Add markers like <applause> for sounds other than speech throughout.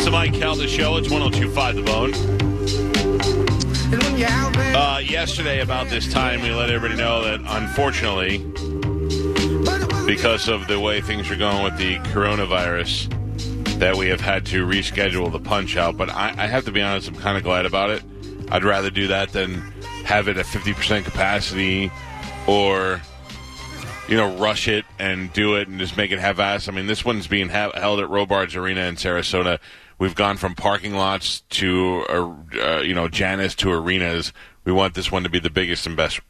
It's the Mike Calta Show. It's 1025 The Bone. Uh, yesterday, about this time, we let everybody know that unfortunately, because of the way things are going with the coronavirus, that we have had to reschedule the punch out. But I, I have to be honest, I'm kind of glad about it. I'd rather do that than have it at 50% capacity or, you know, rush it and do it and just make it half-ass. I mean, this one's being ha- held at Robarts Arena in Sarasota. We've gone from parking lots to, uh, uh, you know, Janus to arenas. We want this one to be the biggest and best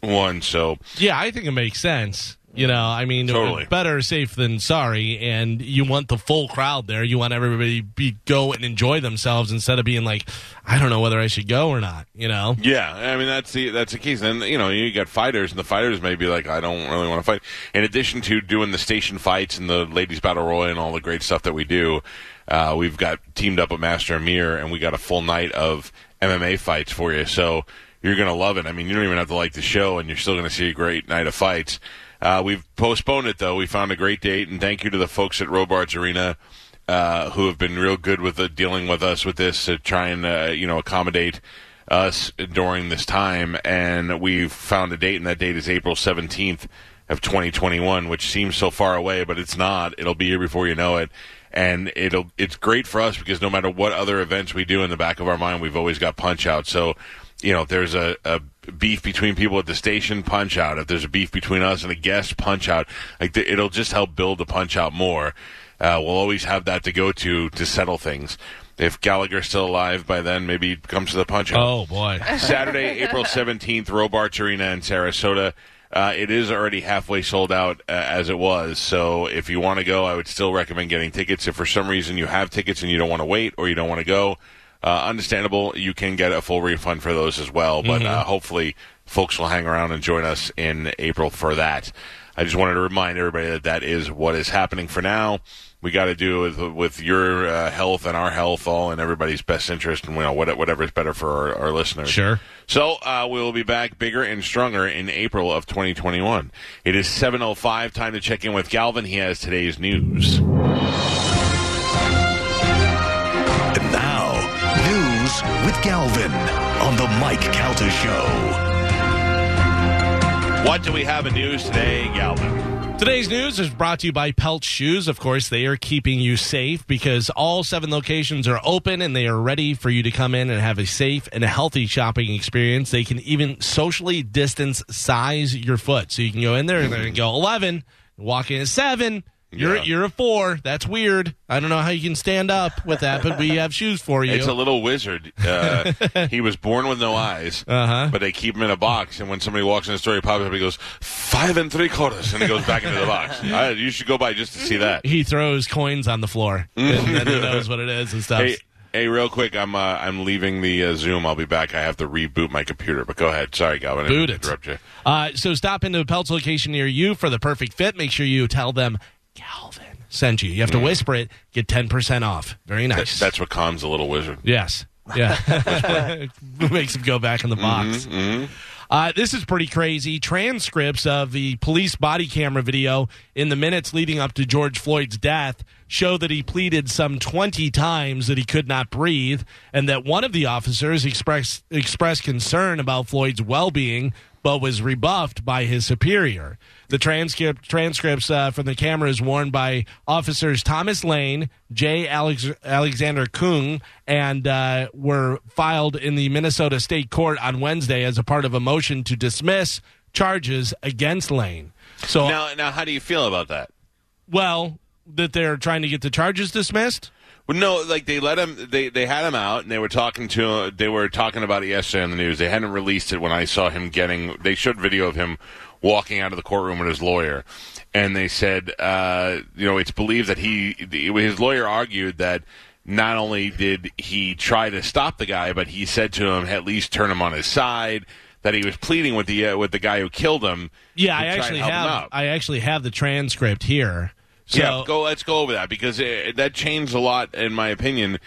one. So Yeah, I think it makes sense. You know, I mean, Totally. better safe than sorry. And you want the full crowd there. You want everybody to be go and enjoy themselves instead of being like, I don't know whether I should go or not. You know, Yeah, I mean that's the that's the case. And you know, you got fighters, and the fighters may be like, I don't really want to fight. In addition to doing the station fights and the ladies battle royal and all the great stuff that we do, uh, we've got teamed up with Master Amir, and we got a full night of MMA fights for you. So you're gonna love it. I mean, you don't even have to like the show, and you're still gonna see a great night of fights. Uh, we've postponed it though. We found a great date, and thank you to the folks at Robarts Arena uh, who have been real good with uh, dealing with us with this to try and uh, you know accommodate us during this time. And we've found a date, and that date is April seventeenth of 2021, which seems so far away, but it's not. It'll be here before you know it. And it'll it's great for us because no matter what other events we do in the back of our mind, we've always got punch out. So, you know, if there's a, a beef between people at the station, punch out. If there's a beef between us and a guest, punch out. Like the, it'll just help build the punch out more. Uh, we'll always have that to go to to settle things. If Gallagher's still alive by then, maybe he comes to the punch out. oh boy, <laughs> Saturday, April 17th, Robarts Arena in Sarasota. Uh, it is already halfway sold out uh, as it was. So if you want to go, I would still recommend getting tickets. If for some reason you have tickets and you don't want to wait or you don't want to go, uh, understandable. You can get a full refund for those as well. But uh, hopefully, folks will hang around and join us in April for that. I just wanted to remind everybody that that is what is happening for now. We got to do with with your uh, health and our health all in everybody's best interest, and you know what, whatever is better for our, our listeners. Sure. So uh, we will be back bigger and stronger in April of 2021. It is 7:05. Time to check in with Galvin. He has today's news. And now, news with Galvin on the Mike Calta Show. What do we have in news today, Galvin? Today's news is brought to you by Pelt Shoes. Of course, they are keeping you safe because all seven locations are open and they are ready for you to come in and have a safe and healthy shopping experience. They can even socially distance size your foot. So you can go in there and go 11, walk in at 7. You're, Yeah. you're a 4. That's weird. I don't know how you can stand up with that, but we have shoes for you. It's a little wizard. Uh, he was born with no eyes, Uh-huh. but they keep him in a box. And when somebody walks in the store, he pops up. He goes five and three quarters, and he goes back into the box. <laughs> I, you should go by just to see that. he throws coins on the floor <laughs> and then he knows what it is and stuff. Hey, hey, real quick, I'm uh, I'm leaving the uh, Zoom. I'll be back. I have to reboot my computer. But go ahead. Sorry, Galvin. Boot it. Interrupt you. Uh, so stop into a Pelts location near you for the perfect fit. Make sure you tell them Galvin sent you. You have to whisper it. Get ten percent off. Very nice. Mm. That's what calms the little wizard. yes. Yeah. <laughs> <laughs> Makes him go back in the box. Mm-hmm, Uh, this is pretty crazy. Transcripts of the police body camera video in the minutes leading up to George Floyd's death show that he pleaded some 20 times that he could not breathe and that one of the officers expressed expressed concern about Floyd's well-being but was rebuffed by his superior. The transcript transcripts uh, from the camera is worn by officers Thomas Lane, J. Alex- Alexander Kueng, and uh, were filed in the Minnesota State Court on Wednesday as a part of a motion to dismiss charges against Lane. So, Now, now, how do you feel about that? well, that they're trying to get the charges dismissed? Well, no, like they let him. They they had him out, and they were talking to. They were talking about it yesterday on the news. They hadn't released it when I saw him getting. They showed video of him walking out of the courtroom with his lawyer, and they said, uh, you know, it's believed that he. His lawyer argued that not only did he try to stop the guy, but he said to him, at least turn him on his side. That he was pleading with the uh, with the guy who killed him. Yeah, I actually help have. I actually have the transcript here. So, yeah, go. Let's go over that because it, that changed a lot, in my opinion,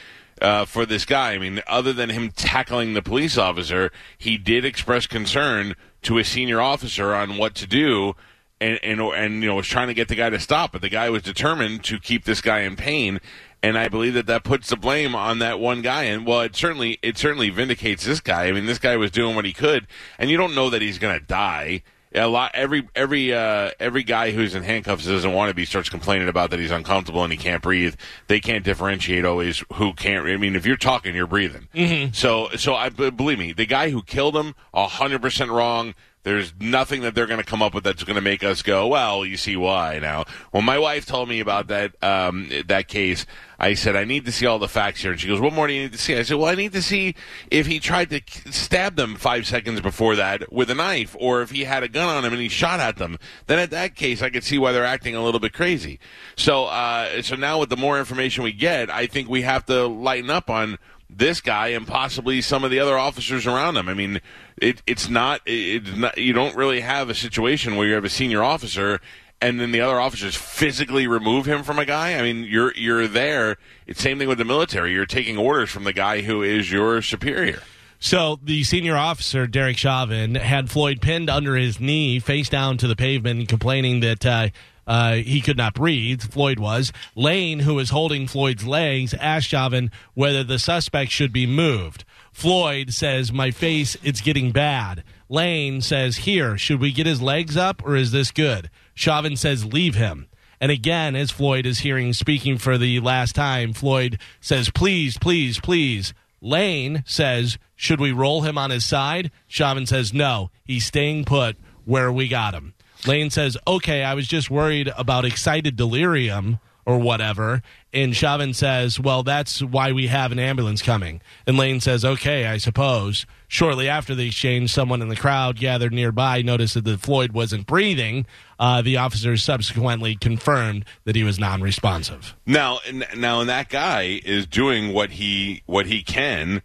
uh, for this guy. I mean, other than him tackling the police officer, he did express concern to a senior officer on what to do, and and and you know was trying to get the guy to stop, but the guy was determined to keep this guy in pain. And I believe that that puts the blame on that one guy, and well, it certainly it certainly vindicates this guy. I mean, this guy was doing what he could, and you don't know that he's going to die a lot every every uh, every guy who's in handcuffs doesn't want to be starts complaining about that he's uncomfortable and he can't breathe. They can't differentiate always who can't. I mean, if you're talking, you're breathing. Mm-hmm. So so I b- believe me, the guy who killed him, hundred percent wrong. There's nothing that they're going to come up with that's going to make us go, well, you see why now. When my wife told me about that um, that case, I said I need to see all the facts here, and she goes, "What more do you need to see?" I said, "Well, I need to see if he tried to stab them five seconds before that with a knife, or if he had a gun on him and he shot at them. Then at that case, I could see why they're acting a little bit crazy." So, uh, so now with the more information we get, I think we have to lighten up on this guy and possibly some of the other officers around him. I mean, it, it's not, it, it's not, you don't really have a situation where you have a senior officer and then the other officers physically remove him from a guy. I mean, you're you're there. It's same thing with the military. You're taking orders from the guy who is your superior. So the senior officer, Derek Chauvin, had Floyd pinned under his knee, face down to the pavement, complaining that uh, uh, he could not breathe. Floyd was. Lane, who was holding Floyd's legs, asked Chauvin whether the suspect should be moved. Floyd says, My face, it's getting bad. Lane says, Here, should we get his legs up or is this good? Chauvin says, Leave him. And again, as Floyd is hearing speaking for the last time, Floyd says, Please, please, please. Lane says, Should we roll him on his side? Chauvin says, No, he's staying put where we got him. Lane says, Okay, I was just worried about excited delirium or whatever. And Chauvin says, Well, that's why we have an ambulance coming. And Lane says, Okay, I suppose. Shortly after the exchange, someone in the crowd gathered nearby noticed that Floyd wasn't breathing. Uh, the officers subsequently confirmed that he was non responsive. Now, now, and that guy is doing what he what he can,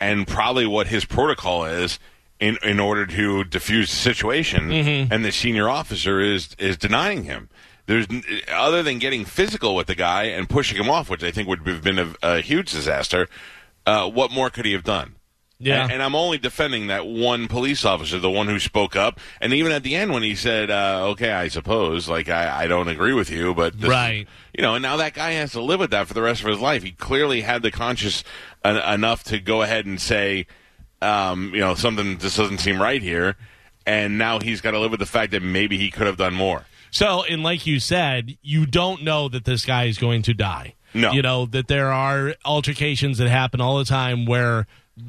and probably what his protocol is in in order to diffuse the situation. And the senior officer is is denying him. There's other than getting physical with the guy and pushing him off, which I think would have been a, a huge disaster. Uh, what more could he have done? Yeah. And, and I'm only defending that one police officer, the one who spoke up. And even at the end, when he said, uh, "Okay, I suppose," like I, I don't agree with you, but this Right. you know, and now that guy has to live with that for the rest of his life. He clearly had the conscience en- enough to go ahead and say, um, you know, something just doesn't seem right here, and now he's got to live with the fact that maybe he could have done more. So, and like you said, you don't know that this guy is going to die. No. You know, that there are altercations that happen all the time where,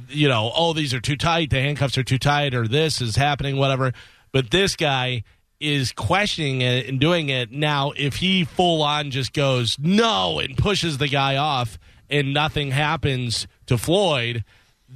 you know, oh, these are too tight, the handcuffs are too tight, or this is happening, whatever. But this guy is questioning it and doing it. Now, if he full on just goes, no, and pushes the guy off and nothing happens to Floyd,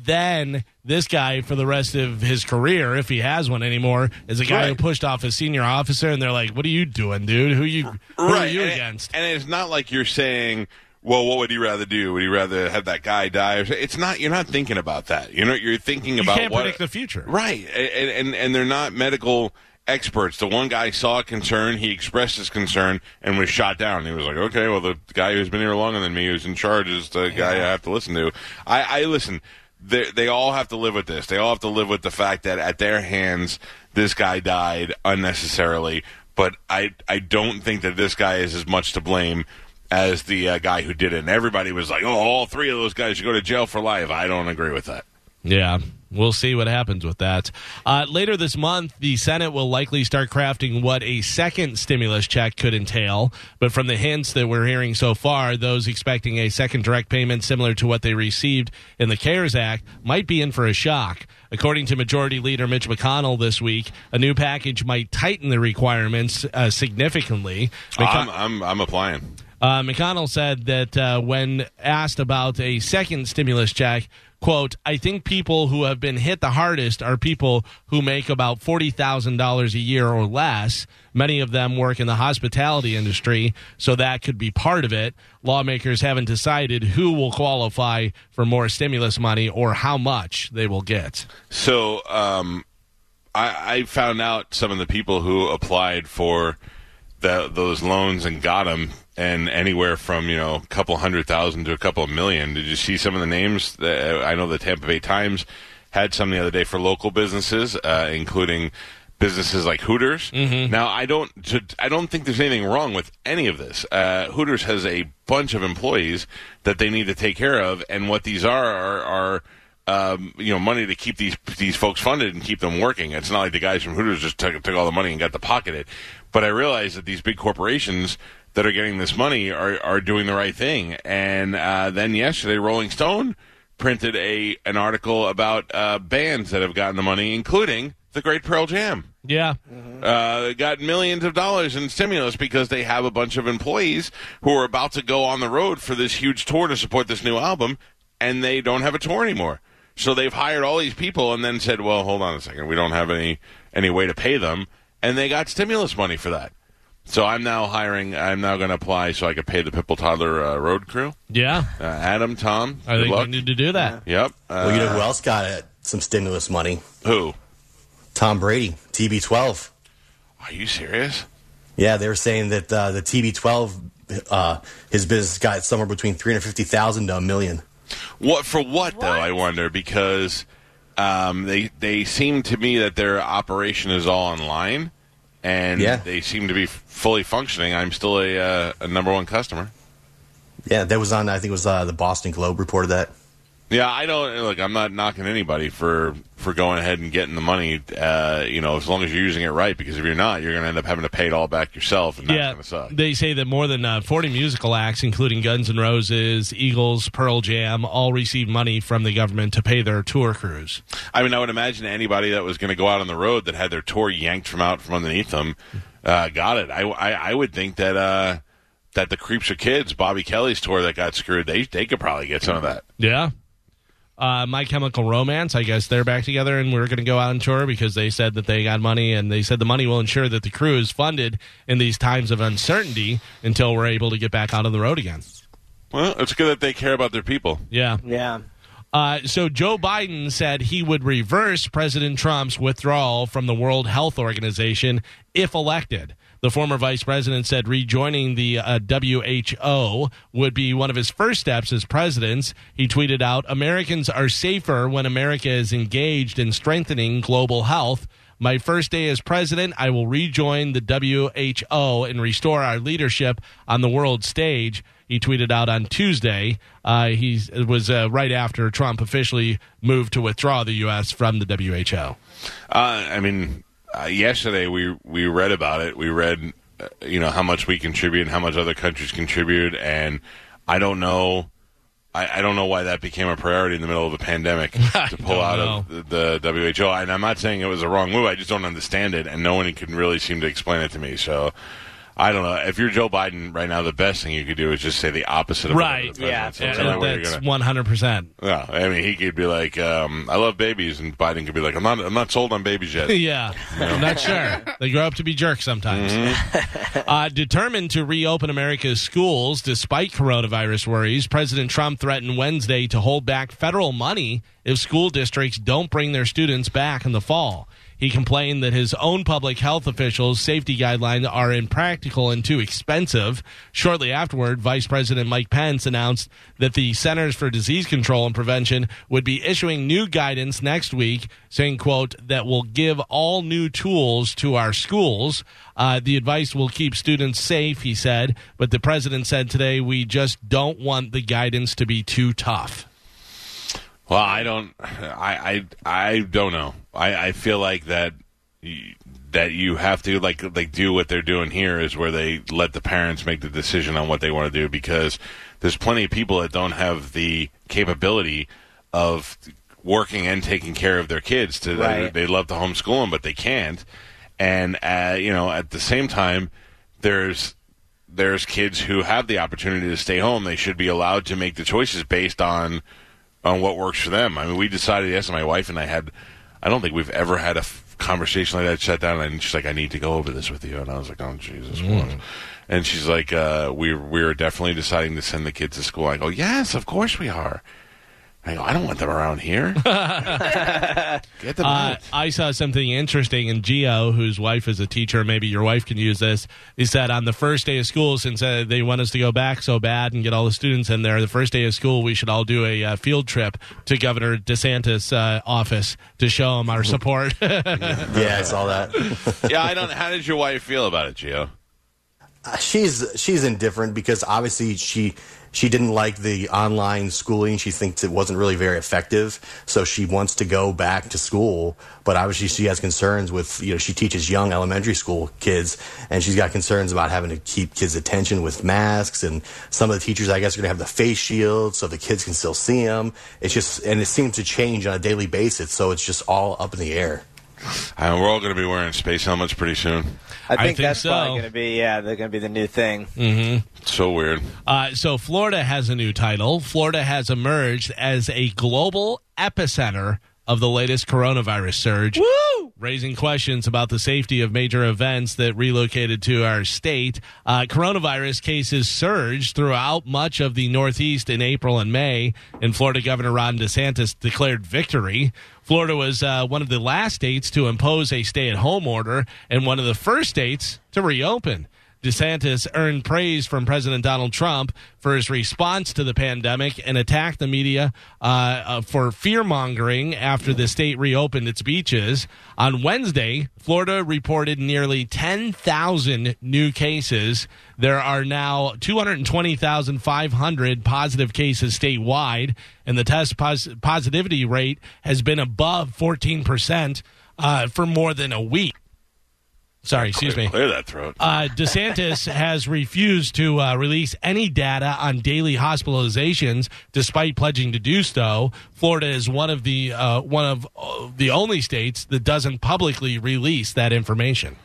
then this guy for the rest of his career, if he has one anymore, is a guy who pushed off a senior officer, and they're like, "What are you doing, dude? Who you who are you and, against?" and it's not like you're saying, "Well, what would he rather do? Would he rather have that guy die?" It's not. You're not thinking about that. You know, you're thinking you about can't what, predict the future, Right, and, and and they're not medical experts. The one guy saw a concern, he expressed his concern, and was shot down. He was like, "Okay, well, the guy who's been here longer than me, who's in charge, is the guy I have to listen to." I, I listen. They they all have to live with this. They all have to live with the fact that at their hands, this guy died unnecessarily. But I I don't think that this guy is as much to blame as the uh, guy who did it. And everybody was like, "Oh, all three of those guys should go to jail for life." I don't agree with that. Yeah, we'll see what happens with that. Uh, later this month, the Senate will likely start crafting what a second stimulus check could entail. But from the hints that we're hearing so far, those expecting a second direct payment similar to what they received in the CARES Act might be in for a shock. According to Majority Leader Mitch McConnell this week, a new package might tighten the requirements uh, significantly. I'm, I'm I'm applying. Uh, McConnell said that uh, when asked about a second stimulus check, quote, I think people who have been hit the hardest are people who make about $40,000 a year or less. Many of them work in the hospitality industry, so that could be part of it. Lawmakers haven't decided who will qualify for more stimulus money or how much they will get. So um, I, I found out some of the people who applied for the, those loans and got them, and anywhere from you know a couple hundred thousand to a couple of million. Did you see some of the names? That, I know the Tampa Bay Times had some the other day for local businesses, uh, including businesses like Hooters. Now, I don't, I don't think there's anything wrong with any of this. Uh, Hooters has a bunch of employees that they need to take care of, and what these are are. are um, you know, money to keep these these folks funded and keep them working. It's not like the guys from Hooters just took, took all the money and got to pocket it. But I realize that these big corporations that are getting this money are are doing the right thing. And uh, then yesterday, Rolling Stone printed a an article about uh, bands that have gotten the money, including the Great Pearl Jam Yeah. uh, got millions of dollars in stimulus because they have a bunch of employees who are about to go on the road for this huge tour to support this new album, and they don't have a tour anymore. So they've hired all these people and then said, "Well, hold on a second, we don't have any any way to pay them," and they got stimulus money for that. So I'm now hiring. I'm now going to apply so I can pay the Pipple Toddler uh, road crew. Yeah. Uh, Adam, Tom, I good think luck. we need to do that. Yep. Uh, Well, you know who else got it? Some stimulus money. who? Tom Brady, TB12. Are you serious? Yeah, they were saying that uh, the TB12, uh, his business got somewhere between 350,000 to a million. What for? What, though? I wonder because um, they they seem to me that their operation is all online, and Yeah. they seem to be fully functioning. I'm still a, uh, a number one customer. Yeah, that was on. I think it was uh, the Boston Globe reported that. Yeah, I don't look. I'm not knocking anybody for for going ahead and getting the money. Uh, you know, as long as you're using it right. Because if you're not, you're going to end up having to pay it all back yourself, and that's yeah, going to suck. they say that more than uh, 40 musical acts, including Guns N' Roses, Eagles, Pearl Jam, all received money from the government to pay their tour crews. I mean, I would imagine anybody that was going to go out on the road that had their tour yanked from out from underneath them uh, got it. I, I, I would think that uh, that the Creeps are Kids, Bobby Kelly's tour that got screwed, they they could probably get some of that. Yeah. Uh, My Chemical Romance, I guess they're back together and we're going to go out on tour because they said that they got money and they said the money will ensure that the crew is funded in these times of uncertainty until we're able to get back out on the road again. Well, it's good that they care about their people. Yeah. Yeah. Uh, so Joe Biden said he would reverse President Trump's withdrawal from the World Health Organization if elected. The former vice president said rejoining the uh, WHO would be one of his first steps as president. He tweeted out, Americans are safer when America is engaged in strengthening global health. My first day as president, I will rejoin the WHO and restore our leadership on the world stage. He tweeted out on Tuesday. Uh, he was uh, right after Trump officially moved to withdraw the U.S. from the WHO. Uh, I mean, uh, yesterday we we read about it. We read, uh, you know, how much we contribute and how much other countries contribute, and I don't know. I, I don't know why that became a priority in the middle of a pandemic <laughs> to pull out of the, the WHO. And I'm not saying it was a wrong move. I just don't understand it, and no one can really seem to explain it to me. So. I don't know. If you're Joe Biden right now, the best thing you could do is just say the opposite of Right. the Yeah, says. Yeah, I don't know where you're that's one hundred percent. yeah, I mean, he could be like, um, "I love babies," and Biden could be like, "I'm not, I'm not sold on babies yet." <laughs> Yeah, I'm not sure. They grow up to be jerks sometimes. <laughs> uh, determined to reopen America's schools despite coronavirus worries, President Trump threatened Wednesday to hold back federal money if school districts don't bring their students back in the fall. He complained that his own public health officials' safety guidelines are impractical and too expensive. Shortly afterward, Vice President Mike Pence announced that the Centers for Disease Control and Prevention would be issuing new guidance next week, saying, quote, that will give all new tools to our schools. Uh, the advice will keep students safe, he said, but the president said today, we just don't want the guidance to be too tough. Well, I don't. I I, I don't know. I, I feel like that that you have to like like do what they're doing here is where they let the parents make the decision on what they want to do because there's plenty of people that don't have the capability of working and taking care of their kids. To Right. they, they love to homeschool them, but they can't. And uh, you know, at the same time, there's there's kids who have the opportunity to stay home. They should be allowed to make the choices based on on what works for them. I mean, we decided yes, my wife and I had. I don't think we've ever had a f- conversation like that. shut down and she's like, "I need to go over this with you," and I was like, "Oh Jesus!" what?" And she's like, uh, "We're we're definitely deciding to send the kids to school." I go, "Yes, of course we are." I go, "I don't want them around here." <laughs> Get them Uh, out. I saw something interesting, and Gio, whose wife is a teacher, maybe your wife can use this. He said on the first day of school, since uh, they want us to go back so bad and get all the students in there, the first day of school, we should all do a uh, field trip to Governor DeSantis' uh, office to show him our support. <laughs> Yeah, I saw that. <laughs> yeah, I don't. How did your wife feel about it, Gio? Uh, she's she's indifferent because obviously she she didn't like the online schooling. She thinks it wasn't really very effective, so she wants to go back to school. But obviously, she has concerns with you know she teaches young elementary school kids, and she's got concerns about having to keep kids' attention with masks. And some of the teachers, I guess, are going to have the face shields so the kids can still see them. It's just and it seems to change on a daily basis, so it's just all up in the air. <laughs> Uh, we're all going to be wearing space helmets pretty soon. I think, think that's so. probably going to be yeah, they're going to be the new thing. So weird. Uh, so Florida has a new title. Florida has emerged as a global epicenter of the latest coronavirus surge, raising questions about the safety of major events that relocated to our state. Uh, coronavirus cases surged throughout much of the Northeast in April and May, and Florida Governor Ron DeSantis declared victory. Florida was uh, one of the last states to impose a stay at home order and one of the first states to reopen. DeSantis earned praise from President Donald Trump for his response to the pandemic and attacked the media uh, uh, for fear mongering after the state reopened its beaches. On Wednesday, Florida reported nearly 10,000 new cases. There are now 220,500 positive cases statewide, and the test pos- positivity rate has been above 14% uh, for more than a week. Sorry, excuse me. Clear that throat. Uh, DeSantis <laughs> has refused to uh, release any data on daily hospitalizations, despite pledging to do so. Florida is one of the uh, one of uh, the only states that doesn't publicly release that information.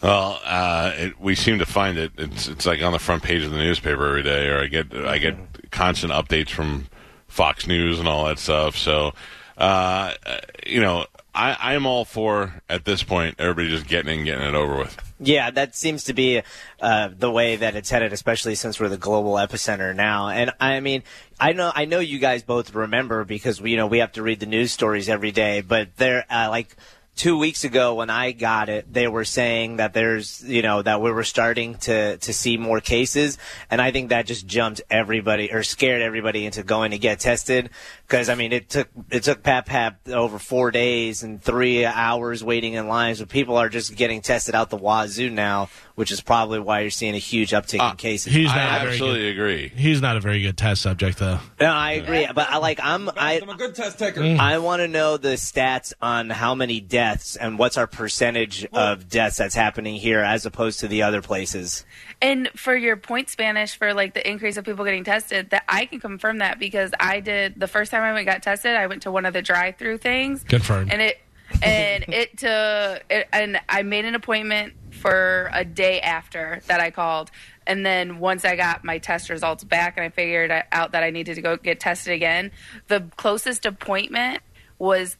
Well, uh, it, we seem to find it. It's it's like on the front page of the newspaper every day, or I get I get constant updates from Fox News and all that stuff. So, uh, uh, you know, I I'm all for at this point everybody just getting in, and getting it over with. Yeah, that seems to be uh, the way that it's headed, especially since we're the global epicenter now. And I mean, I know, I know you guys both remember because we, you know, we have to read the news stories every day. But there, uh, like two weeks ago when I got it, they were saying that there's, you know, that we were starting to to see more cases, and I think that just jumped everybody or scared everybody into going to get tested. Because I mean, it took it took Pap Pap over four days and three hours waiting in lines, but people are just getting tested out the wazoo now, which is probably why you're seeing a huge uptick in uh, cases. He's I not a very absolutely good, agree. he's not a very good test subject, though. no, I agree, but I like I'm I I'm a good test taker. Mm. I want to know the stats on how many deaths and what's our percentage of deaths that's happening here as opposed to the other places. And for your point Spanish for like the increase of people getting tested, that I can confirm that because I did the first time I went got tested, I went to one of the drive-through things. Confirmed. And it and it to it, and I made an appointment for a day after that I called. And then once I got my test results back and I figured out that I needed to go get tested again, the closest appointment was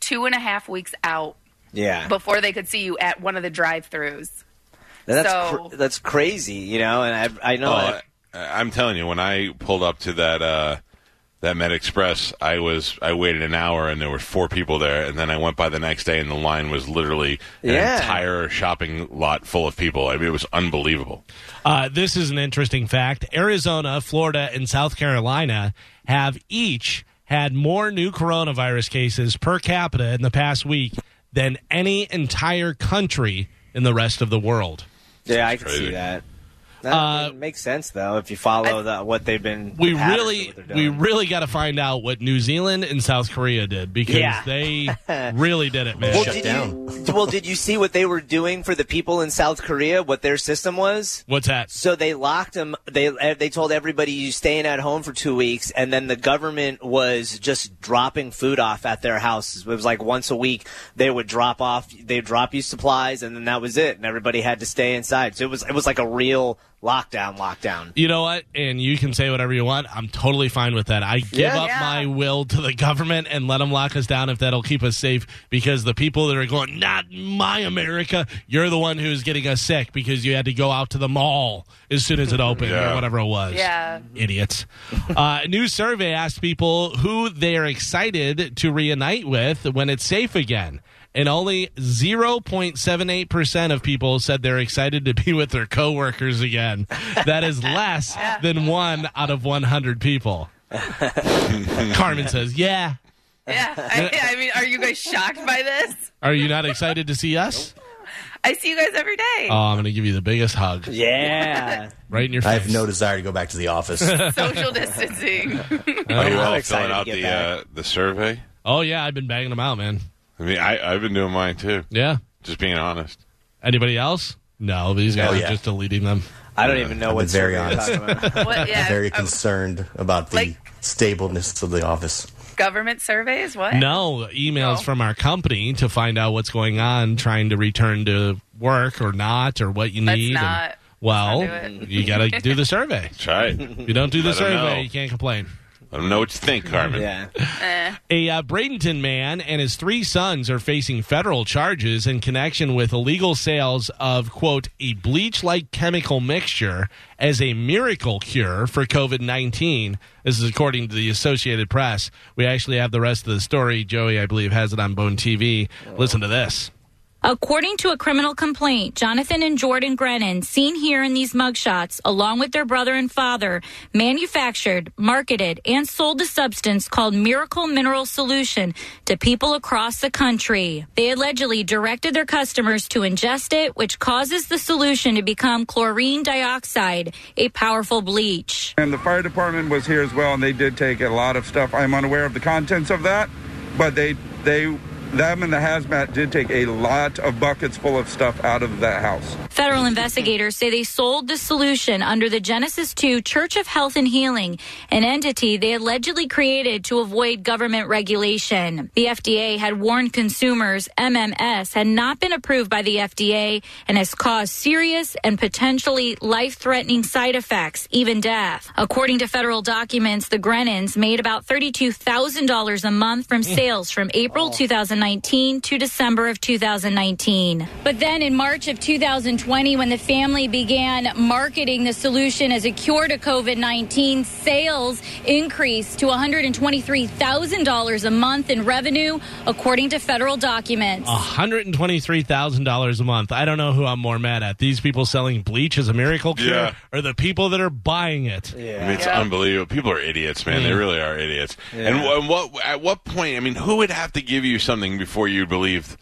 two and a half weeks out Yeah, before they could see you at one of the drive-throughs. that's so- cr- that's crazy, you know. And I I know Oh, I, I'm telling you, when I pulled up to that uh, that Med Express, I was I waited an hour and there were four people there, and then I went by the next day and the line was literally an Yeah. entire shopping lot full of people. I mean, it was unbelievable. Uh, this is an interesting fact. Arizona, Florida, and South Carolina have each had more new coronavirus cases per capita in the past week than any entire country in the rest of the world. yeah, I can crazy. see that. That Uh, makes sense though if you follow the, what they've been. We the really, of what they're we really got to find out what New Zealand and South Korea did because Yeah. they <laughs> really did it, man. Well, Shut did down. you? Well, did you see what they were doing for the people in South Korea? What their system was? What's that? So they locked them. They uh, they told everybody you staying at home for two weeks, and then the government was just dropping food off at their houses. It was like once a week they would drop off. They would drop you supplies, and then that was it. And everybody had to stay inside. So it was it was like a real lockdown, lockdown. You know what? And you can say whatever you want. I'm totally fine with that. I give Yeah. up Yeah. my will to the government and let them lock us down if that'll keep us safe. Because the people that are going, not my America, you're the one who's getting us sick because you had to go out to the mall as soon as it <laughs> opened Yeah. or whatever it was. Yeah. Idiots. uh, a new survey asked people who they are excited to reunite with when it's safe again. And only 0.78% of people said they're excited to be with their coworkers again. That is less than one out of 100 people. Carmen says, Yeah. Yeah. I, I mean, are you guys shocked by this? Are you not excited to see us? I see you guys every day. Oh, I'm going to give you the biggest hug Yeah. right in your face. I have no desire to go back to the office. <laughs> Social distancing. <laughs> Are you all filling out the uh, the survey? Oh, yeah. I've been banging them out, man. I mean, I, I've been doing mine too. Yeah. Just being honest. Anybody else? No, these oh, guys Oh, are just deleting them. I don't even know I've what been very honest. talking about. what? Yeah. Very concerned about the like- stableness of the office. government surveys. What? No, emails No. from our company to find out what's going on, trying to return to work or not, or what you Let's need. and- well, not do it. you got to do the survey. Try it. If you don't do the survey, know. you can't complain. Let them know what you think, Carmen. Yeah. Eh. A uh, Bradenton man and his three sons are facing federal charges in connection with illegal sales of, quote, a bleach like chemical mixture as a miracle cure for COVID 19. This is according to the Associated Press. We actually have the rest of the story. Joey, I believe, has it on Bone TV. Listen to this. According to a criminal complaint, Jonathan and Jordan Grenon, seen here in these mugshots, along with their brother and father, manufactured, marketed, and sold a substance called Miracle Mineral Solution to people across the country. They allegedly directed their customers to ingest it, which causes the solution to become chlorine dioxide, a powerful bleach. And the fire department was here as well, and they did take a lot of stuff. I'm unaware of the contents of that, but they they them and the hazmat did take a lot of buckets full of stuff out of that house. Federal investigators say they sold the solution under the Genesis 2 Church of Health and Healing, an entity they allegedly created to avoid government regulation. The FDA had warned consumers MMS had not been approved by the FDA and has caused serious and potentially life threatening side effects, even death. According to federal documents, the Grenons made about $32,000 a month from mm. sales from April 2019 to December of 2019. But then in March of 2020, when the family began marketing the solution as a cure to COVID 19, sales increased to $123,000 a month in revenue, according to federal documents. $123,000 a month. I don't know who I'm more mad at. These people selling bleach as a miracle cure Yeah. or the people that are buying it. I mean, it's Yeah. unbelievable. People are idiots, man. They Mm. really are idiots. And wh- what at what point? I mean, who would have to give you something before you believed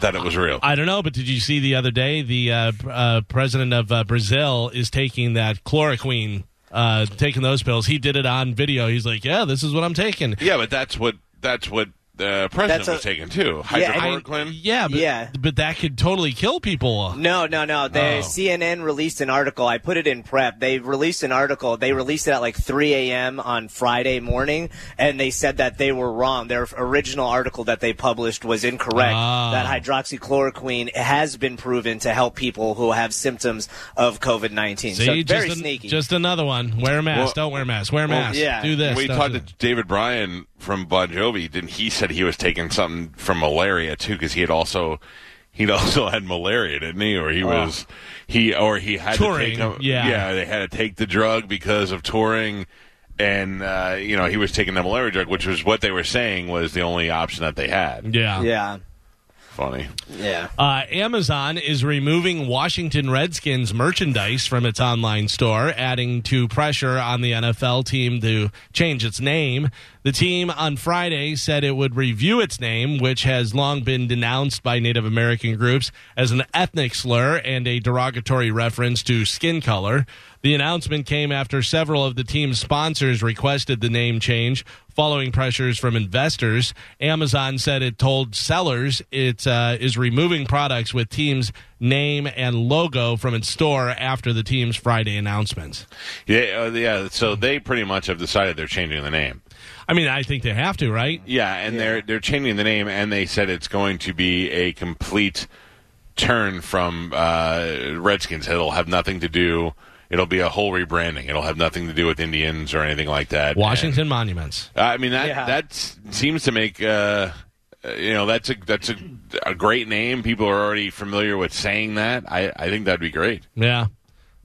that it was real? I don't know, but did you see the other day the uh, uh, president of uh, Brazil is taking that chloroquine, uh, taking those pills. He did it on video. He's like, "Yeah, this is what I'm taking." yeah, but that's what that's what the president a- was taking too. Yeah, I- Hydrochloroquine. Yeah, but, Yeah. but that could totally kill people. No, no, no. The Oh. CNN released an article. I put it in prep. They released an article. They released it at like 3 a.m. on Friday morning, and they said that they were wrong. Their original article that they published was incorrect. Ah. That hydroxychloroquine has been proven to help people who have symptoms of COVID 19. So very an- sneaky. Just another one. Wear a mask. Well- don't wear a mask. Wear a well, mask. yeah. Do this. we talked to David Bryan from Bon Jovi. Didn't he said he was taking something from malaria too? Because he had also he'd also <laughs> had malaria, didn't he? Or he was he or he had Touring, to take a, yeah. yeah they had to take the drug because of touring. And uh, you know he was taking the malaria drug, which was what they were saying was the only option that they had. Yeah. yeah, Funny. yeah. Uh, Amazon is removing Washington Redskins merchandise from its online store, adding to pressure on the NFL team to change its name. The team on Friday said it would review its name, which has long been denounced by Native American groups as an ethnic slur and a derogatory reference to skin color. The announcement came after several of the team's sponsors requested the name change following pressures from investors. Amazon said it told sellers it uh, is removing products with team's name and logo from its store after the team's Friday announcements. Yeah, uh, yeah. So they pretty much have decided they're changing the name. I mean, I think they have to, right? Yeah, and they're they're changing the name, and they said it's going to be a complete turn from uh, Redskins. It'll have nothing to do. it'll be a whole rebranding. It'll have nothing to do with Indians or anything like that. Washington Monuments. And, I mean that Yeah. that seems to make uh, uh, you know that's a that's a, a great name. People are already familiar with saying that. I I think that'd be great. Yeah,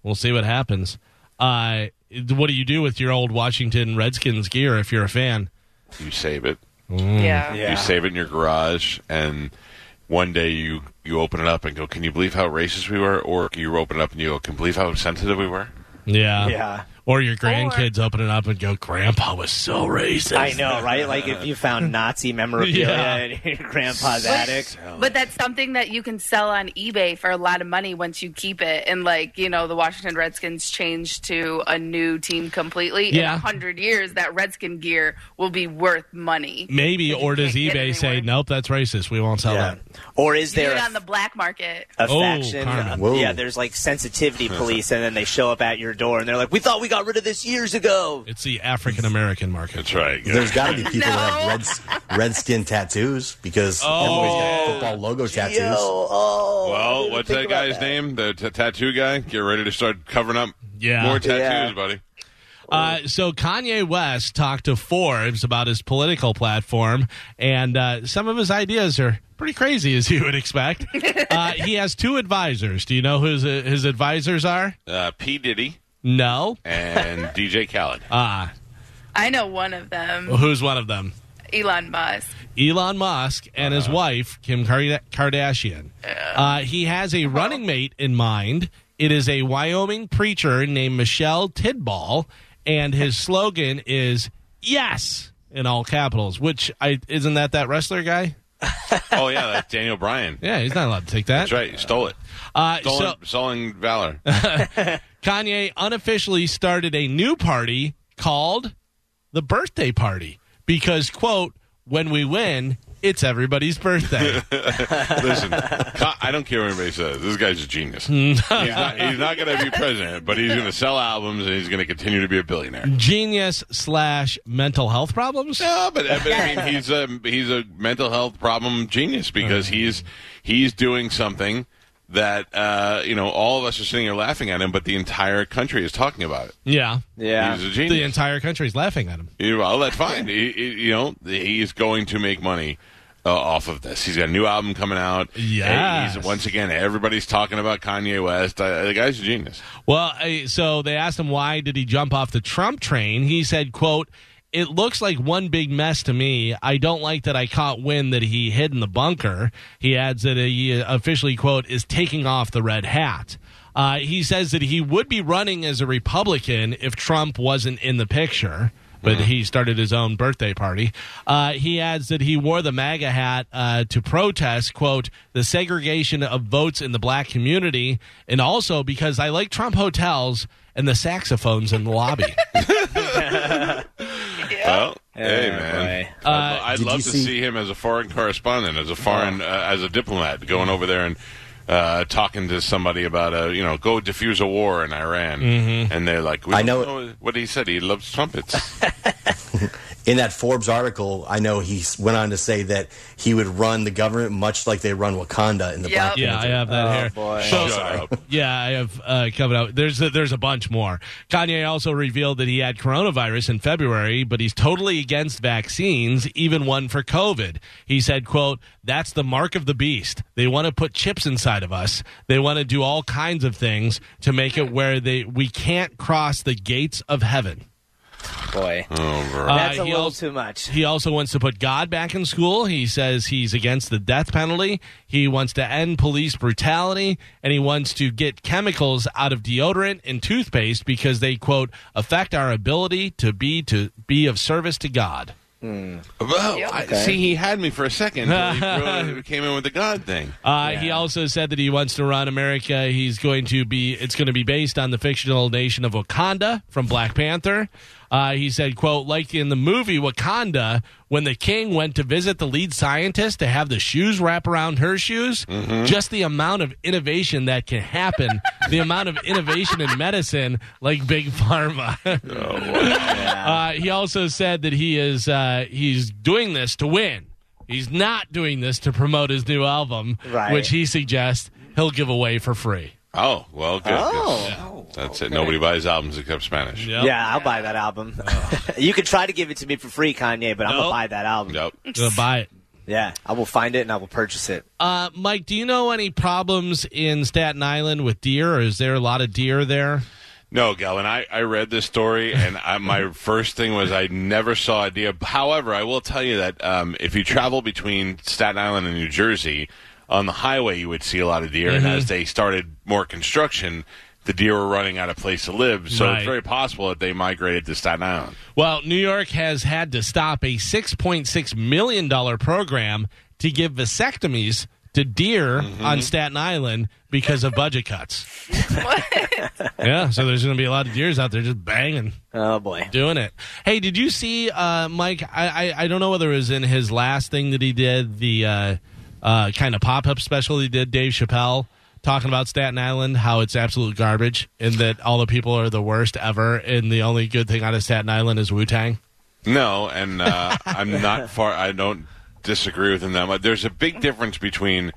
we'll see what happens. Uh, what do you do with your old Washington Redskins gear if you're a fan? You save it. Yeah. Yeah. You save it in your garage, and one day you you open it up and go, "Can you believe how racist we were?" Or you open it up and you go, "Can you believe how sensitive we were?" Yeah, Yeah. Or your grandkids open it up and go, "Grandpa was so racist." I know, right? Like if you found <laughs> Nazi memorabilia Yeah. in your grandpa's attic. But that's something that you can sell on eBay for a lot of money once you keep it. And like, you know, the Washington Redskins changed to a new team completely. In Yeah. a hundred years, that Redskin gear will be worth money. Maybe, or does eBay say, "Nope, that's racist. We won't sell Yeah. that." Or is there a, on the black market. a Oh, faction? Uh, yeah, there's like sensitivity police, and then they show up at your door, and they're like, "We thought we got rid of this years ago." It's the African American market. That's right. There's got to be <laughs> people that have red, red skin tattoos because Oh. everybody's got football logo tattoos. Yo, oh, Well, what's that about guy's name? The t- tattoo guy? Get ready to start covering up Yeah. more tattoos, Yeah. buddy. Uh, so Kanye West talked to Forbes about his political platform, and uh, some of his ideas are pretty crazy, as you would expect. <laughs> uh, he has two advisors. Do you know who his, his advisors are? Uh, P Diddy No. and <laughs> DJ Khaled. Ah, I know one of them, who's one of them? Elon Musk. Elon Musk and his wife, Kim Kar- Kardashian. Uh, he has a running mate in mind. It is a Wyoming preacher named Michelle Tidball, and his slogan is "Yes" in all capitals. Which I isn't that that wrestler guy? Oh yeah, that's Daniel Bryan. <laughs> Yeah, he's not allowed to take that. That's right. He stole it. Uh, Stolen, so stolen valor. <laughs> <laughs> Kanye unofficially started a new party called the Birthday Party because, quote, when we win, it's everybody's birthday. <laughs> Listen, I don't care what anybody says. This guy's a genius. <laughs> he's not, not going to be president, but he's going to sell albums and he's going to continue to be a billionaire. Genius slash mental health problems. No, but, but I mean, he's a he's a mental health problem genius because he's he's doing something that uh, you know all of us are sitting here laughing at him, but the entire country is talking about it. Yeah. Yeah. He's a The entire country is laughing at him. You- well, that's fine. He, he- you know, he's going to make money uh, off of this. He's got a new album coming out. Yeah. Once again everybody's talking about Kanye West. Uh, the guy's a genius. Well, I- so they asked him why did he jump off the Trump train. He said, "quote It looks like one big mess to me. I don't like that I caught wind that he hid in the bunker." He adds that he officially quote is taking off the red hat. Uh, he says that he would be running as a Republican if Trump wasn't in the picture. But he started his own birthday party. Uh, he adds that he wore the MAGA hat uh, to protest, quote, the segregation of votes in the black community, and also because I like Trump hotels and the saxophones in the lobby. <laughs> <laughs> Well, hey man. Uh, I'd, I'd Did love you to see- see him as a foreign correspondent, as a foreign, uh, as a diplomat, going over there and uh, talking to somebody about a, you know, go diffuse a war in Iran, and they're like, we I don't know- what he said. He loves trumpets. <laughs> In that Forbes article, I know he went on to say that he would run the government much like they run Wakanda in the Yep. Black Yeah, I have that Oh, here. boy. So- Shut up. <laughs> Yeah, I have uh, coming out. There's a, there's a bunch more. Kanye also revealed that he had coronavirus in February, but he's totally against vaccines, even one for COVID. He said, "quote That's the mark of the beast. They want to put chips inside of us. They want to do all kinds of things to make it where they we can't cross the gates of heaven." Boy, Oh, bro. Uh, that's a he little also- too much. He also wants to put God back in school. He says he's against the death penalty. He wants to end police brutality, and he wants to get chemicals out of deodorant and toothpaste because they quote affect our ability to be to be of service to God. well, I, Okay. see, he had me for a second. until he really <laughs> came in with the God thing. Uh, He also said that he wants to run America. He's going to be. It's going to be based on the fictional nation of Wakanda from Black Panther. Uh, he said, "quote Like in the movie Wakanda, when the king went to visit the lead scientist to have the shoes wrap around her shoes, just the amount of innovation that can happen, <laughs> the amount of innovation in medicine, like big pharma." <laughs> uh, he also said that he is uh, he's doing this to win. He's not doing this to promote his new album, Right. which he suggests he'll give away for free. Oh, well, good. Oh. That's it. Nobody buys albums except Spanish. Yep. Yeah, I'll buy that album. <laughs> you could try to give it to me for free, Kanye, but I'm gonna buy that album. Yep. Gonna buy it. Yeah, I will find it and I will purchase it. Uh, Mike, do you know any problems in Staten Island with deer, or is there a lot of deer there? No, Galen, I, I read this story, and I, my <laughs> first thing was I never saw a deer. However, I will tell you that um, if you travel between Staten Island and New Jersey, on the highway you would see a lot of deer, and Mm-hmm. as they started more construction, the deer were running out of place to live. So Right. it's very possible that they migrated to Staten Island. Well, New York has had to stop a $6.6 million program to give vasectomies to deer on Staten Island because of budget cuts. yeah, so there's going to be a lot of deers out there just banging. Oh boy. doing it. Hey, did you see uh, Mike? I, I I don't know whether it was in his last thing that he did the uh, uh, kind of pop up special he did. Dave Chappelle talking about Staten Island, how it's absolute garbage, and that all the people are the worst ever, and the only good thing out of Staten Island is Wu Tang. No, and uh, <laughs> I'm not far. I don't disagree with him that much. There's a big difference between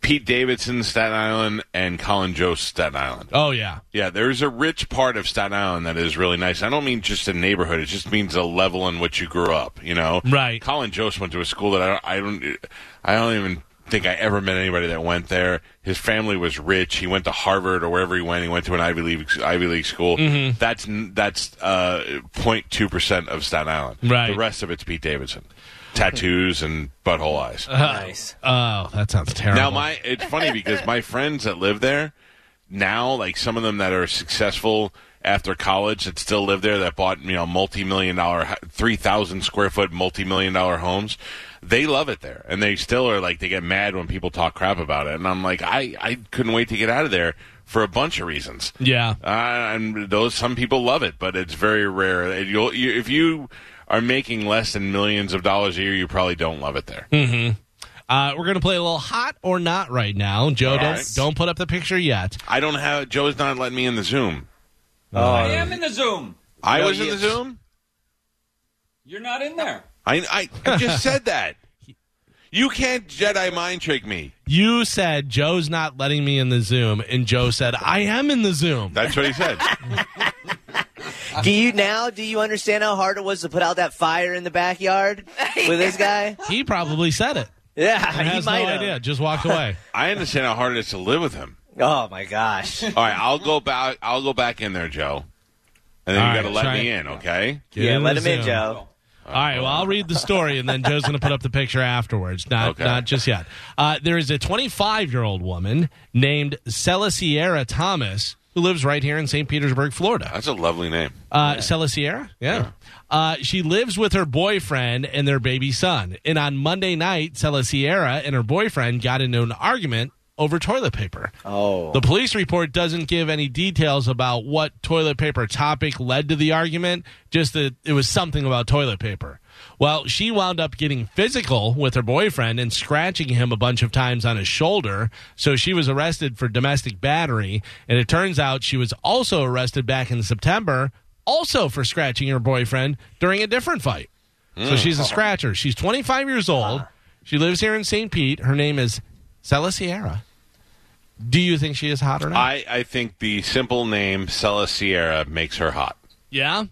Pete Davidson, Staten Island, and Colin Jost, Staten Island. Oh yeah, Yeah, there's a rich part of Staten Island that is really nice. I don't mean just a neighborhood; it just means a level in which you grew up. You know, Right. Colin Jost went to a school that I don't, I don't, I don't even think I ever met anybody that went there. His family was rich. He went to Harvard or wherever he went. He went to an Ivy League Ivy League school. Mm-hmm. That's that's uh, 0.2 percent of Staten Island. Right. The rest of it's Pete Davidson, tattoos and butthole eyes. <laughs> Nice. oh that sounds terrible. Now my it's funny because my friends that live there now, like some of them that are successful after college that still live there that bought you know multi million dollar three thousand square foot multi million dollar homes, they love it there and they still are like they get mad when people talk crap about it and I'm like I I couldn't wait to get out of there for a bunch of reasons. yeah, Uh, and those some people love it, but it's very rare. And You'll, you, if you are making less than millions of dollars a year, you probably don't love it there. uh, we're gonna play a little hot or not right now. Joe, All don't right. don't put up the picture yet. I don't have Joe's not letting me in the Zoom. I am in the Zoom. I No, was in the Zoom. You're not in there. I, I, I just said that. You can't Jedi mind trick me. You said Joe's not letting me in the Zoom, and Joe said I am in the Zoom. That's what he said. <laughs> Do you now? Do you understand how hard it was to put out that fire in the backyard <laughs> with this guy? He probably said it. Yeah, He he has no have. idea. Just walked away. <laughs> I understand how hard it is to live with him. Oh my gosh. All right, I'll go back. I'll go back in there, Joe. And then All you right, got to let try me in, okay? Get yeah, in let the him in, Zoom. Joe. All right. Well, I'll read the story, and then Joe's going to put up the picture afterwards. Not Okay. not just yet. Uh, there is a 25 year old woman named Celiciera Thomas who lives right here in St. Petersburg, Florida. That's a lovely name. Uh, Celiciera, yeah. Uh, she lives with her boyfriend and their baby son. And on Monday night, Celiciera and her boyfriend got into an argument over toilet paper. Oh. The police report doesn't give any details about what toilet paper topic led to the argument, just that it was something about toilet paper. Well, she wound up getting physical with her boyfriend and scratching him a bunch of times on his shoulder. So she was arrested for domestic battery. And it turns out she was also arrested back in September, also for scratching her boyfriend during a different fight. So hmm. she's a scratcher. She's 25 years old. She lives here in St. Pete. Her name is Cella Sierra. Do you think she is hot or not? I, I think the simple name Cella Sierra makes her hot. yeah.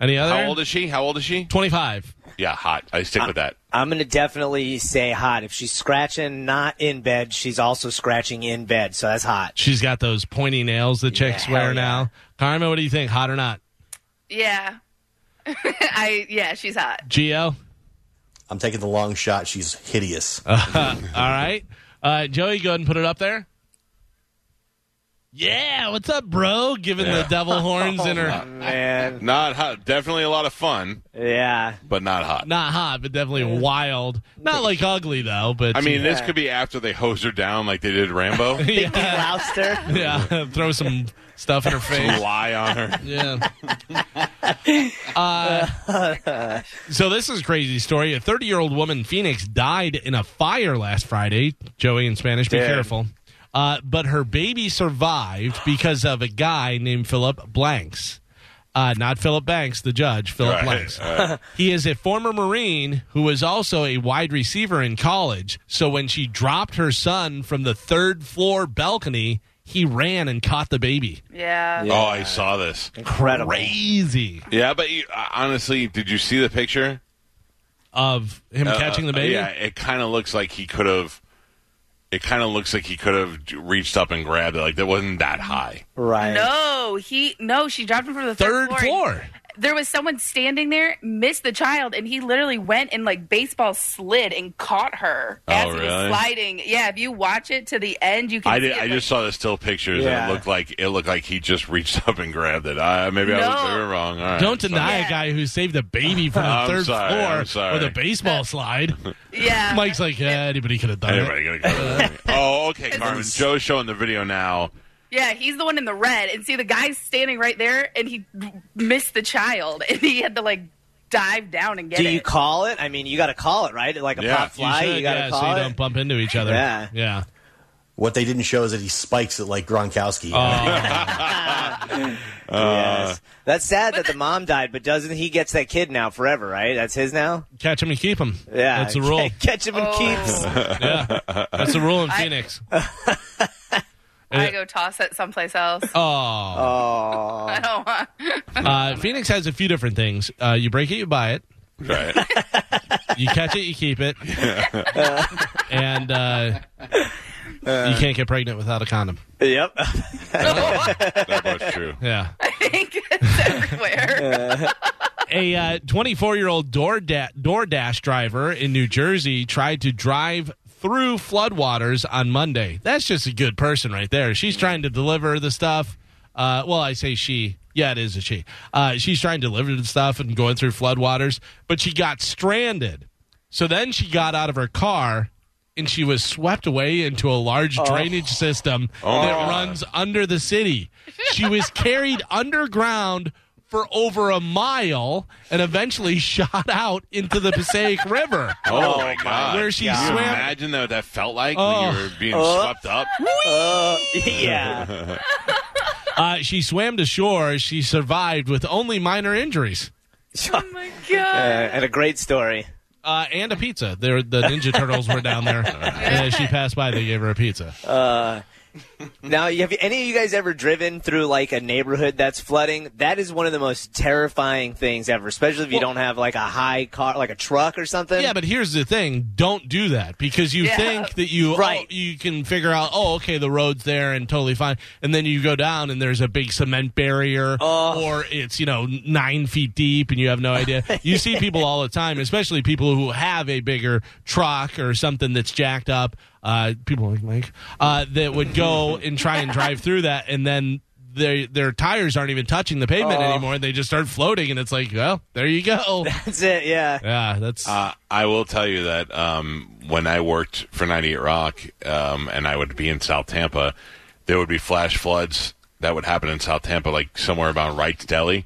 Any other? How old is she? How old is she? 25. Yeah, hot. I stick with that. I'm gonna definitely say hot. If she's scratching not in bed, she's also scratching in bed, so that's hot. She's got those pointy nails that chicks Yeah, wear yeah. now. Carmen, what do you think? Hot or not? Yeah. <laughs> I yeah, she's hot. Gio? I'm taking the long shot. She's hideous. <laughs> All right. Uh, Joey, go ahead and put it up there. Yeah, what's up, bro? Giving the devil horns in <laughs> her. Man, Not hot. Definitely a lot of fun, yeah. but not hot. Not hot, but definitely wild. Not like ugly, though, but. I mean, this could be after they hose her down like they did Rambo. <laughs> Big yeah, Gloucester. yeah. <laughs> Throw some stuff in her face. Lie on her. Yeah. Uh, so this is a crazy story. A 30 year old woman in Phoenix died in a fire last Friday. Joey in Spanish, be Damn. careful. Uh, but her baby survived because of a guy named Philip Blanks. Uh, not Philip Banks, the judge, Philip Right, Blanks. right. <laughs> He is a former Marine who was also a wide receiver in college. So when she dropped her son from the third floor balcony, he ran and caught the baby. Yeah. Oh, I saw this. Incredible. Crazy Yeah, but you, uh, honestly, did you see the picture? of him Uh, catching the baby. Yeah, it kind of looks like he could have. It kind of looks like he could have reached up and grabbed it. Like that wasn't that high. Right. No, he no, she dropped him from the Third third, floor. There was someone standing there, missed the child, and he literally went and like baseball slid and caught her Oh, as he really? was sliding. Yeah, if you watch it to the end, you can. I see did. it, I like- just saw the still pictures, Yeah. and it looked like it looked like he just reached <laughs> up and grabbed it. I, maybe I was No. maybe wrong. All right, Don't sorry. deny Yeah. a guy who saved a baby from the <laughs> third sorry, floor I'm with a baseball slide. <laughs> Yeah. Mike's like, yeah, anybody could have done Anybody it. gonna go? oh, okay, Carmen. Joe's showing the video now. Yeah, he's the one in the red, and see the guy's standing right there, and he missed the child, <laughs> and he had to like dive down and get Do it. Do you call it? I mean, you got to call it, right? Like a Yeah, pop fly, you, should, got to yeah, so call you it. don't bump into each other. Yeah. yeah. What they didn't show is that he spikes it like Gronkowski. Oh, <laughs> <laughs> uh. yes. That's sad that the mom died, but doesn't he gets that kid now forever, right? That's his now. catch him and keep him. Yeah, that's the rule. Catch him and Oh. keeps. yeah, that's the rule in I- Phoenix. I go toss it someplace else. <laughs> Oh, Oh, <laughs> I don't want. <laughs> uh, Phoenix has a few different things. Uh, you break it, you buy it. Right. You catch it, you keep it, and uh, you can't get pregnant without a condom. yep. that was true. Yeah. I think it's everywhere. A 24 year old DoorDash, DoorDash driver in New Jersey tried to drive through floodwaters on Monday. That's just a good person right there. She's trying to deliver the stuff. Uh, well, I say she. Yeah, it is a she. Uh, she's trying to deliver the stuff and going through floodwaters, but she got stranded. So then she got out of her car and she was swept away into a large drainage system Oh, that runs under the city. She was carried <laughs> underground for over a mile and eventually <laughs> shot out into the Passaic <laughs> River. Oh, my god! Where she Can you swam- imagine what that felt like Oh. when you were being Oh. swept up. <laughs> Uh, yeah. Uh, she swam to shore. She survived with only minor injuries. oh my Uh, god. and a great story. Uh, and a pizza. There, the Ninja Turtles were down there, and as she passed by, they gave her a pizza. Uh, <laughs> now, have any of you guys ever driven through like a neighborhood that's flooding? That is one of the most terrifying things ever, especially if you don't have like a high car, like a truck or something. Yeah, but here's the thing: don't do that because you Yeah. think that you Right. oh, you can figure out. Oh, okay, the road's there and totally fine, and then you go down and there's a big cement barrier, Oh. or it's you know nine feet deep and you have no idea. <laughs> you see people all the time, especially people who have a bigger truck or something that's jacked up. Uh, people like Mike uh, that would go and try and drive through that, and then. Their, their tires aren't even touching the pavement Oh. anymore. They just start floating, and it's like, well, there you go. <laughs> that's it. Yeah. Yeah, that's Uh, I will tell you that um, when I worked for 98 Rock um, and I would be in South Tampa, there would be flash floods that would happen in South Tampa, like somewhere about Wright's Deli.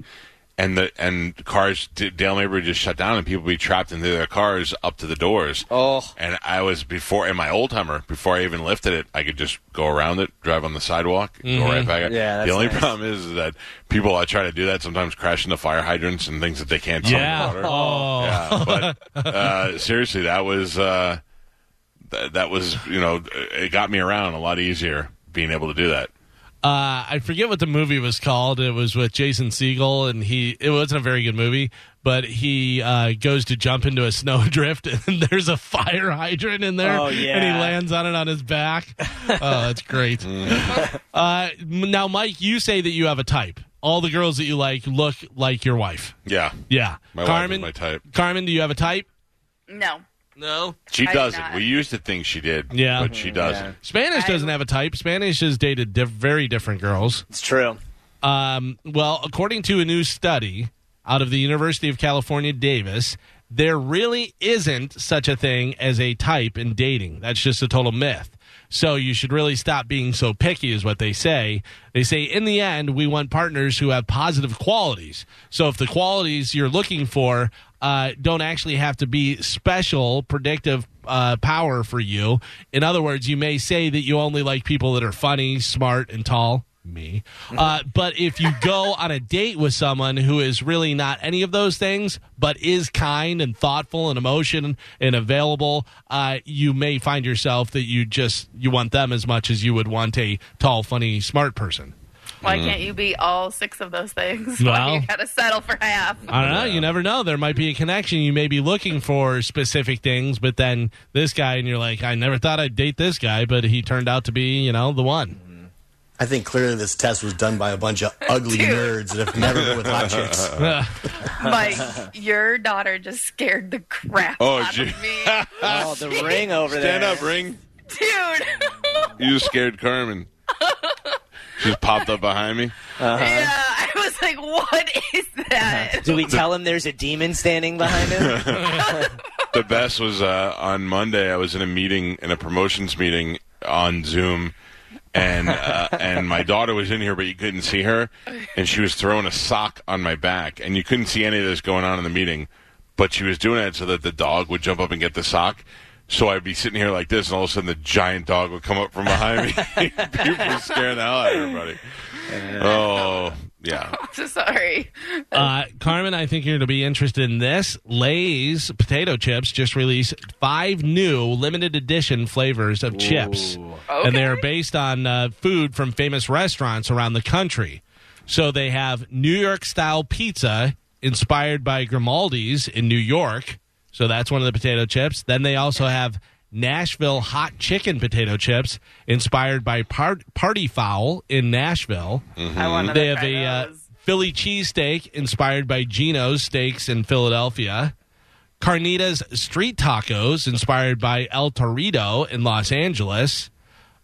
And the and cars, Dale Mabry just shut down, and people would be trapped into their cars up to the doors. Oh. And I was before in my old Hummer, before I even lifted it, I could just go around it, drive on the sidewalk, go right back. Yeah, the only nice. problem is that people that try to do that sometimes crash into fire hydrants and things that they can't. see the yeah. water. Oh. Yeah, but <laughs> uh, seriously, that was uh, th- that was you know it got me around a lot easier being able to do that. Uh, I forget what the movie was called. It was with Jason Segel, and he. It wasn't a very good movie, but he uh, goes to jump into a <laughs> snowdrift, and there's a fire hydrant in there, Oh, and he lands on it on his back. <laughs> oh, that's great. Mm. uh, now, Mike, you say that you have a type. All the girls that you like look like your wife. Yeah, Yeah, my Carmen. wife is my type. Carmen, do you have a type? No. No. She I doesn't. not. We used to think she did. Yeah. but she doesn't. Spanish doesn't have a type. Spanish has dated diff- very different girls. It's true. Um, well, according to a new study out of the University of California, Davis, there really isn't such a thing as a type in dating. That's just a total myth. So you should really stop being so picky, is what they say. They say, in the end, we want partners who have positive qualities. So if the qualities you're looking for uh, don't actually have to be special predictive uh, power for you, in other words, you may say that you only like people that are funny, smart, and tall. me. Uh, but if you go <laughs> on a date with someone who is really not any of those things, but is kind and thoughtful and emotion and available, uh, you may find yourself that you just you want them as much as you would want a tall, funny, smart person. Why mm. can't you be all six of those things? <laughs> Well- Why you gotta settle for half? I don't know. You never know. There might be a connection. You may be looking for specific things, but then this guy, and you're like, I never thought I'd date this guy, but he turned out to be, you know, the one. I think clearly this test was done by a bunch of ugly <laughs> Dude. nerds that have never been with hot chicks. <laughs> Mike, your daughter just scared the crap Oh, out gee. of me. Oh, the ring over there. Stand up, ring. Dude. You scared Carmen. She just popped up behind me. Uh-huh. Yeah, I was like, what is that? Do we tell him there's a demon standing behind him? <laughs> The best was uh, on Monday. I was in a meeting, in a promotions meeting on Zoom, and uh, and my daughter was in here, but you couldn't see her, and she was throwing a sock on my back, and you couldn't see any of this going on in the meeting, but she was doing it so that the dog would jump up and get the sock. So I'd be sitting here like this, and all of a sudden the giant dog would come up from behind me. <laughs> <laughs> People were scaring the hell out of everybody. Oh, yeah. <laughs> I'm so sorry. Uh, Carmen, I think you're going to be interested in this. Lay's potato chips just released five new limited edition flavors of chips, and they are based on uh, food from famous restaurants around the country. So they have New York style pizza inspired by Grimaldi's in New York. So that's one of the potato chips. Then they also have Nashville hot chicken potato chips inspired by par- Party Fowl in Nashville. I want to They have try a uh. Philly cheesesteak inspired by Geno's Steaks in Philadelphia. Carnitas street tacos inspired by El Torito in Los Angeles.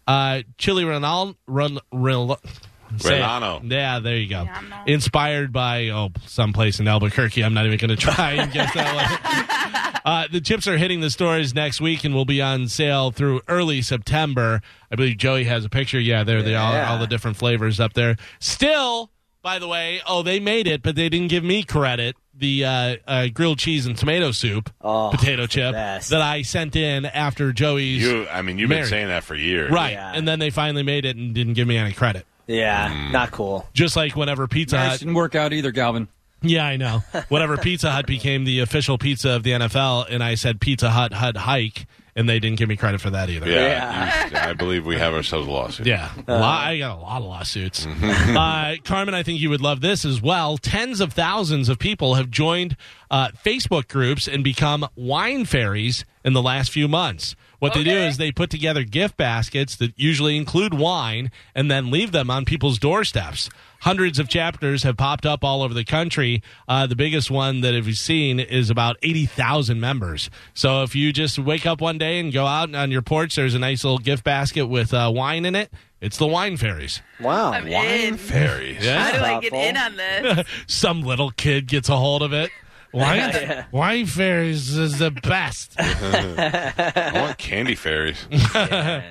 Uh, chili Ronald, Ron, Ron, say it. Relano. Yeah, there you go. Relano. Inspired by oh, someplace in Albuquerque. I'm not even going to try and guess that one. <laughs> Uh, the chips are hitting the stores next week and will be on sale through early September. I believe Joey has a picture. Yeah, there they are, Yeah. all the different flavors up there. Still, by the way, oh, they made it, but they didn't give me credit. The uh, uh, grilled cheese and tomato soup, Oh, potato chip that I sent in after Joey's. You, I mean, you've been saying that for years. right, Yeah. and then they finally made it and didn't give me any credit. Yeah, not cool. Just like whenever Pizza Marriage Hut didn't work out either, Galvin. Yeah, I know. Whatever Pizza Hut became the official pizza of the NFL, and I said Pizza Hut Hut hike, and they didn't give me credit for that either. Yeah, you- I believe we have ourselves a lawsuit. Yeah, Uh-huh. Lo- I got a lot of lawsuits. <laughs> uh, Carmen, I think you would love this as well. Tens of thousands of people have joined uh, Facebook groups and become wine fairies in the last few months. What they do is they put together gift baskets that usually include wine and then leave them on people's doorsteps. Hundreds of chapters have popped up all over the country. Uh, the biggest one that we've seen is about 80,000 members. So if you just wake up one day and go out and on your porch, there's a nice little gift basket with uh, wine in it. It's the wine fairies. Wow. I'm in. Fairies. How do I get in on this? <laughs> Some little kid gets a hold of it. Wine, <laughs> Yeah. wine fairies is the best. <laughs> I want candy fairies. <laughs>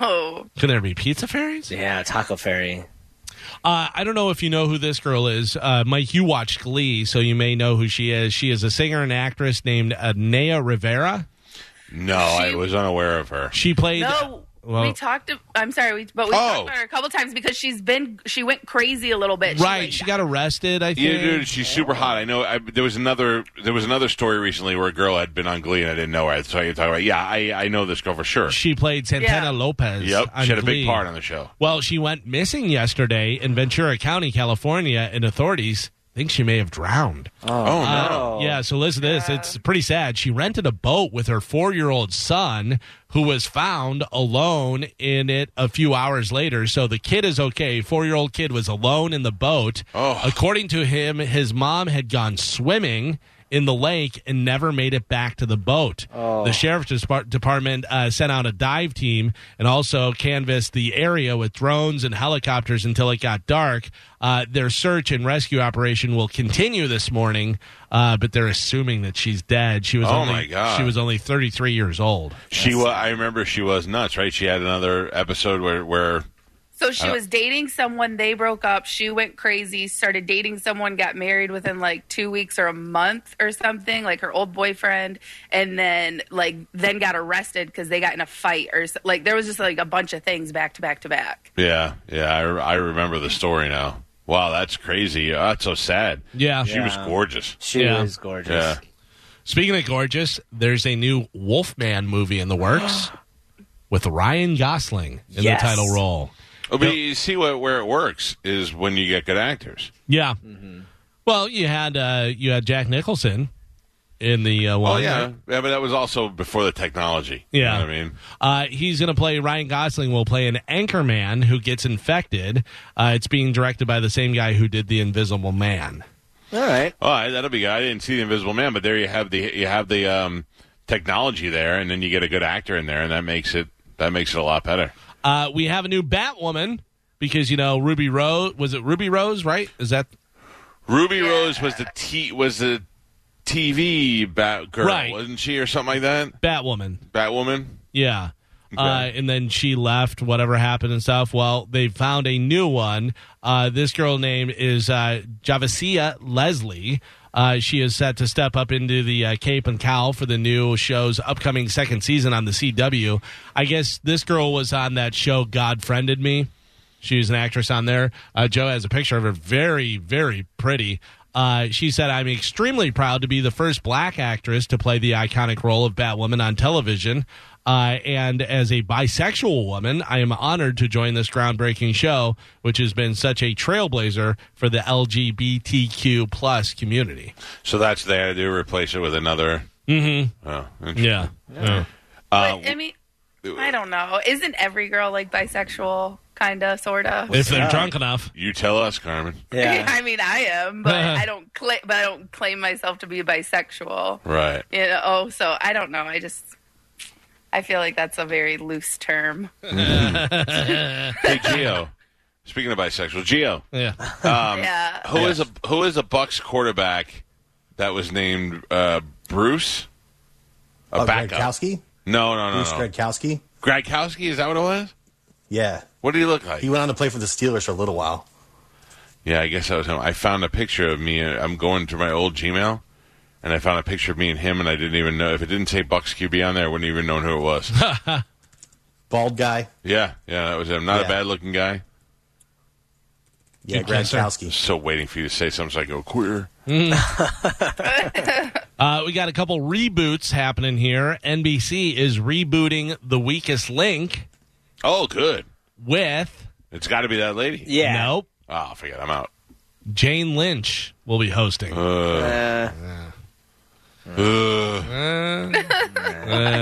No. Can there be pizza fairies? Yeah, Taco Fairy. Uh, I don't know if you know who this girl is. Uh, Mike, you watched Glee, so you may know who she is. She is a singer and actress named Naya Rivera. No, I was unaware of her. She played. No. Well- we talked. To, I'm sorry, we, but we Oh. talked about her a couple times because she's been. She went crazy a little bit. She, right, like, she got arrested. I think. Yeah, dude, she's super hot. I know. I, there was another. There was another story recently where a girl had been on Glee and I didn't know her. So I can talk about. Yeah, I I know this girl for sure. She played Santana Yeah. Lopez. Yep, on she had a Glee. big part on the show. Well, she went missing yesterday in Ventura County, California, and authorities think she may have drowned. Oh, Uh, no! yeah, so listen to this. It's pretty sad. She rented a boat with her four year old son, who was found alone in it a few hours later. So the kid is okay. Four year old kid was alone in the boat. Oh. According to him, his mom had gone swimming in the lake and never made it back to the boat. The sheriff's department uh, sent out a dive team and also canvassed the area with drones and helicopters until it got dark. Uh, their search and rescue operation will continue this morning, uh, but they're assuming that she's dead. She was Oh, only my God. she was only 33 years old. She was. I remember she was nuts. Right? She had another episode where where So she uh, was dating someone, they broke up, she went crazy, started dating someone, got married within like 2 weeks or a month or something, like her old boyfriend, and then like then got arrested cuz they got in a fight or so- like there was just like a bunch of things back to back to back. Yeah, yeah, I, I remember the story now. Wow, that's crazy. Oh, that's so sad. Yeah. She was gorgeous. She Yeah. was gorgeous. Yeah. Speaking of gorgeous, there's a new Wolfman movie in the works <gasps> with Ryan Gosling in Yes. the title role. Oh, but you see what, where it works is when you get good actors. Yeah. Well, you had uh, you had Jack Nicholson in the uh, Oh one. yeah, right? yeah, but that was also before the technology. You Yeah. know what I mean, Uh, he's going to play Ryan Gosling. Will play an anchor man who gets infected. Uh, it's being directed by the same guy who did the Invisible Man. All right. all right, that'll be good. I didn't see the Invisible Man, but there you have the you have the um, technology there, and then you get a good actor in there, and that makes it that makes it a lot better. Uh, we have a new Batwoman because you know Ruby Rose was it Ruby Rose right? Is that Ruby Rose was the T was the TV Bat girl, Right. wasn't she, or something like that? Batwoman? Batwoman. Yeah. Uh, and then she left, whatever happened and stuff. Well, they found a new one. Uh, this girl name is uh, Javicia Leslie. Uh, she is set to step up into the uh, Cape and Cowl for the new show's upcoming second season on the CW. I guess this girl was on that show God Friended Me. She was an actress on there. Uh, Joe has a picture of her. Very, very pretty. Uh, she said, I'm extremely proud to be the first black actress to play the iconic role of Batwoman on television. Uh, and as a bisexual woman, I am honored to join this groundbreaking show, which has been such a trailblazer for the LGBTQ plus community. So that's they had to do replace it with another. Mm-hmm. Oh, interesting. Yeah. Yeah. Uh, But, I mean, I don't know. Isn't every girl like bisexual, kind of, sort of? If they're drunk enough. you tell us, Carmen. <laughs> Yeah. I mean, I am, but <laughs> I don't claim. But I don't claim myself to be bisexual. Right. You know. Oh, so I don't know. I just. I feel like that's a very loose term. <laughs> Hey, Gio. Speaking of bisexual, Gio. Yeah. Um, Yeah. Who is a who is a Bucks quarterback that was named uh, Bruce? A Oh, backup. Gradkowski? No, no, no, Bruce no. Gradkowski? Gradkowski. Is that what it was? Yeah. What did he look like? He went on to play for the Steelers for a little while. Yeah, I guess that was him. I found a picture of me. uh, I'm going to my old Gmail, and I found a picture of me and him, and I didn't even know if it didn't say Bucks QB on there. I wouldn't even known who it was. <laughs> Bald guy. yeah, yeah, that was him. Not a Yeah. bad looking guy. Yeah, Good kisser. So waiting for you to say something so I go queer. <laughs> <laughs> Uh, we got a couple reboots happening here. NBC is rebooting The Weakest Link Oh, good. with It's got to be that lady. Yeah. nope. Oh, forget. I'm out. Jane Lynch will be hosting. Uh.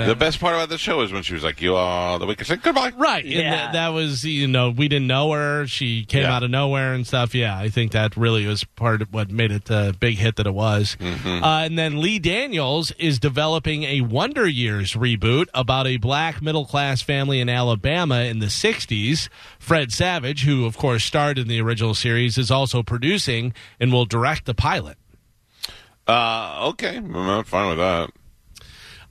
The best part about the show is when she was like, "You are the weakest." link." Goodbye. Right, and Yeah. that, that was you know we didn't know her. She came Yeah. out of nowhere and stuff. Yeah, I think that really was part of what made it the big hit that it was. Uh, and then Lee Daniels is developing a Wonder Years reboot about a black middle class family in Alabama in the '60s. Fred Savage, who of course starred in the original series, is also producing and will direct the pilot. Uh, okay, I'm fine with that.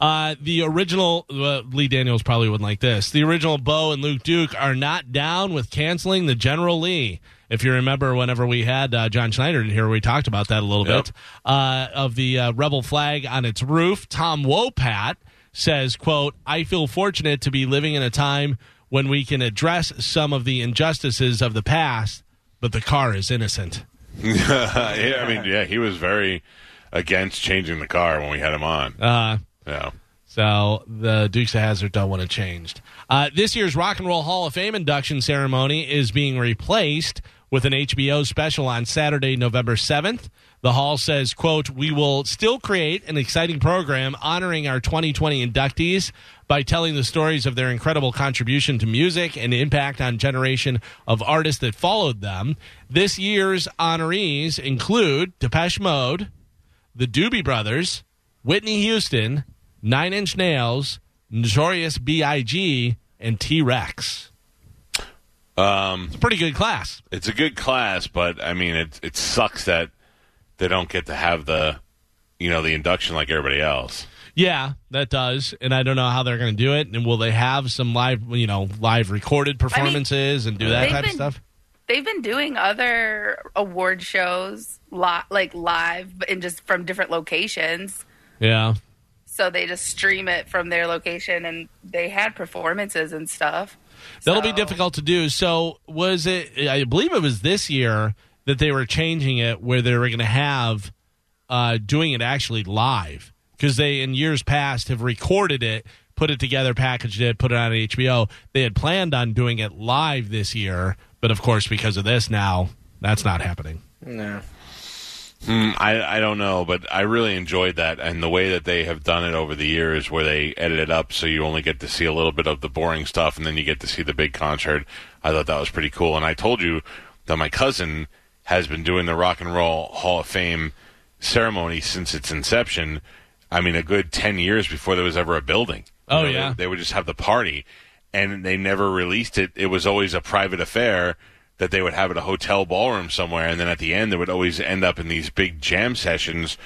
Uh, the original uh, Lee Daniels probably wouldn't like this. The original Bo and Luke Duke are not down with canceling the General Lee. If you remember, whenever we had uh, John Schneider in here, we talked about that a little Yep. bit. Uh, of the uh, rebel flag on its roof, Tom Wopat says, "quote I feel fortunate to be living in a time when we can address some of the injustices of the past, but the car is innocent." <laughs> yeah, I mean, yeah, he was very against changing the car when we had him on. Uh, Yeah. So the Dukes of Hazzard don't want to change. Uh, this year's Rock and Roll Hall of Fame induction ceremony is being replaced with an HBO special on Saturday, November 7th. The hall says, quote, we will still create an exciting program honoring our 2020 inductees by telling the stories of their incredible contribution to music and impact on generation of artists that followed them. This year's honorees include Depeche Mode, the Doobie Brothers, Whitney Houston, Nine Inch Nails, Notorious B.I.G., and T Rex. Um, It's a pretty good class. it's a good class, but I mean, it it sucks that they don't get to have the, you know, the induction like everybody else. Yeah, that does, and I don't know how they're going to do it. And will they have some live, you know, live recorded performances and do that They've type of stuff? They've been doing other award shows, li- like live, but in just from different locations. Yeah. So they just stream it from their location, and they had performances and stuff. That'll be difficult to do. So, was it? I believe it was this year that they were changing it, where they were going to have uh, doing it actually live because they, in years past, have recorded it, put it together, packaged it, put it on HBO. They had planned on doing it live this year, but of course, because of this, now that's not happening. No. Hmm, I I don't know, but I really enjoyed that and the way that they have done it over the years, where they edit it up so you only get to see a little bit of the boring stuff, and then you get to see the big concert. I thought that was pretty cool, and I told you that my cousin has been doing the Rock and Roll Hall of Fame ceremony since its inception. I mean, a good ten years before there was ever a building. Oh, they- yeah. they would just have the party, and they never released it. It was always a private affair that they would have at a hotel ballroom somewhere, and then at the end, they would always end up in these big jam sessions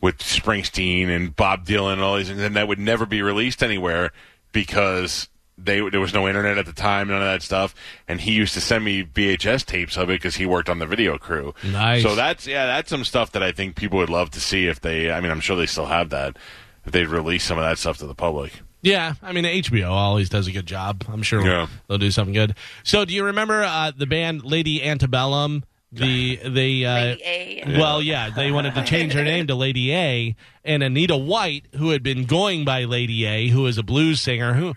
with Springsteen and Bob Dylan and all these and that would never be released anywhere because they there was no internet at the time, none of that stuff. And he used to send me VHS tapes of it because he worked on the video crew. Nice. So that's yeah, that's some stuff that I think people would love to see if they. I mean, I'm sure they still have that. If they'd release some of that stuff to the public. Yeah, I mean HBO always does a good job. I'm sure Yeah. they'll do something good. So, do you remember uh, the band Lady Antebellum? The they uh, Lady A. well, yeah, they wanted to change her name to Lady A, and Anita White, who had been going by Lady A, who is a blues singer, who,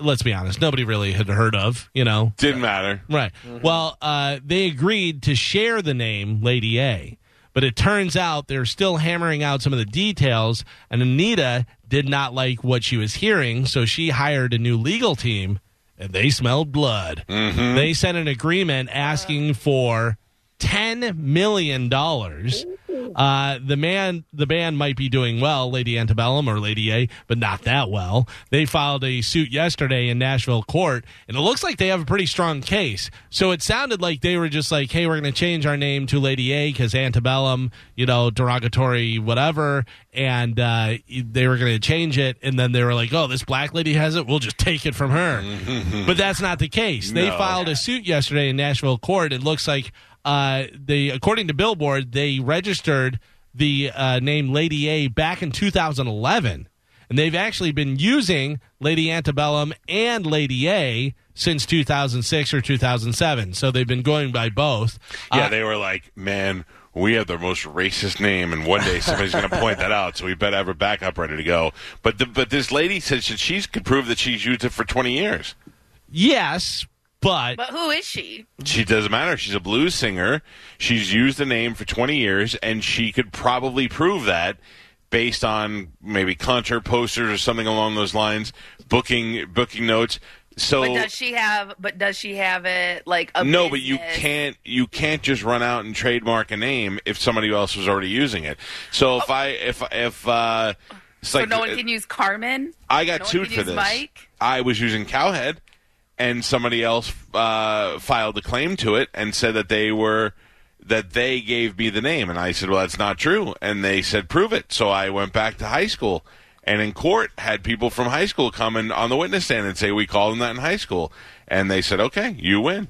let's be honest, nobody really had heard of. You know, Didn't matter. Right. Well, uh, they agreed to share the name Lady A, but it turns out they're still hammering out some of the details, and Anita did not like what she was hearing, so she hired a new legal team, and they smelled blood. Mm-hmm. They sent an agreement asking for ten million dollars. Uh, the man, the band might be doing well, Lady Antebellum or Lady A, but not that well. They filed a suit yesterday in Nashville court, and it looks like they have a pretty strong case. So it sounded like they were just like, "Hey, we're going to change our name to Lady A because Antebellum, you know, derogatory, whatever," and uh, they were going to change it. And then they were like, "Oh, this black lady has it. We'll just take it from her." <laughs> but that's not the case. They No. filed a suit yesterday in Nashville court. It looks like uh, they, according to Billboard, they registered the uh, name Lady A back in 2011, and they've actually been using Lady Antebellum and Lady A since 2006 or 2007. So they've been going by both. Yeah, Uh, they were like, man, we have the most racist name, and one day <laughs> somebody's going to point that out, so we better have a backup ready to go. But the, but this lady said that she could prove that she's used it for 20 years. yes, but But who is she? She doesn't matter. She's a blues singer. She's used the name for 20 years, and she could probably prove that based on maybe concert posters or something along those lines, booking booking notes. So But does she have? But does she have it like a no, but you can't you can't just run out and trademark a name if somebody else was already using it. So if I if if uh, So no one can use Carmen. I got no sued for this. Mike? I was using Cowhead, and somebody else uh, filed a claim to it and said that they were that they gave me the name, and I said, "Well, that's not true." And they said, "Prove it." So I went back to high school, and in court had people from high school come in on the witness stand and say, "We called them that in high school," and they said, "Okay, you win."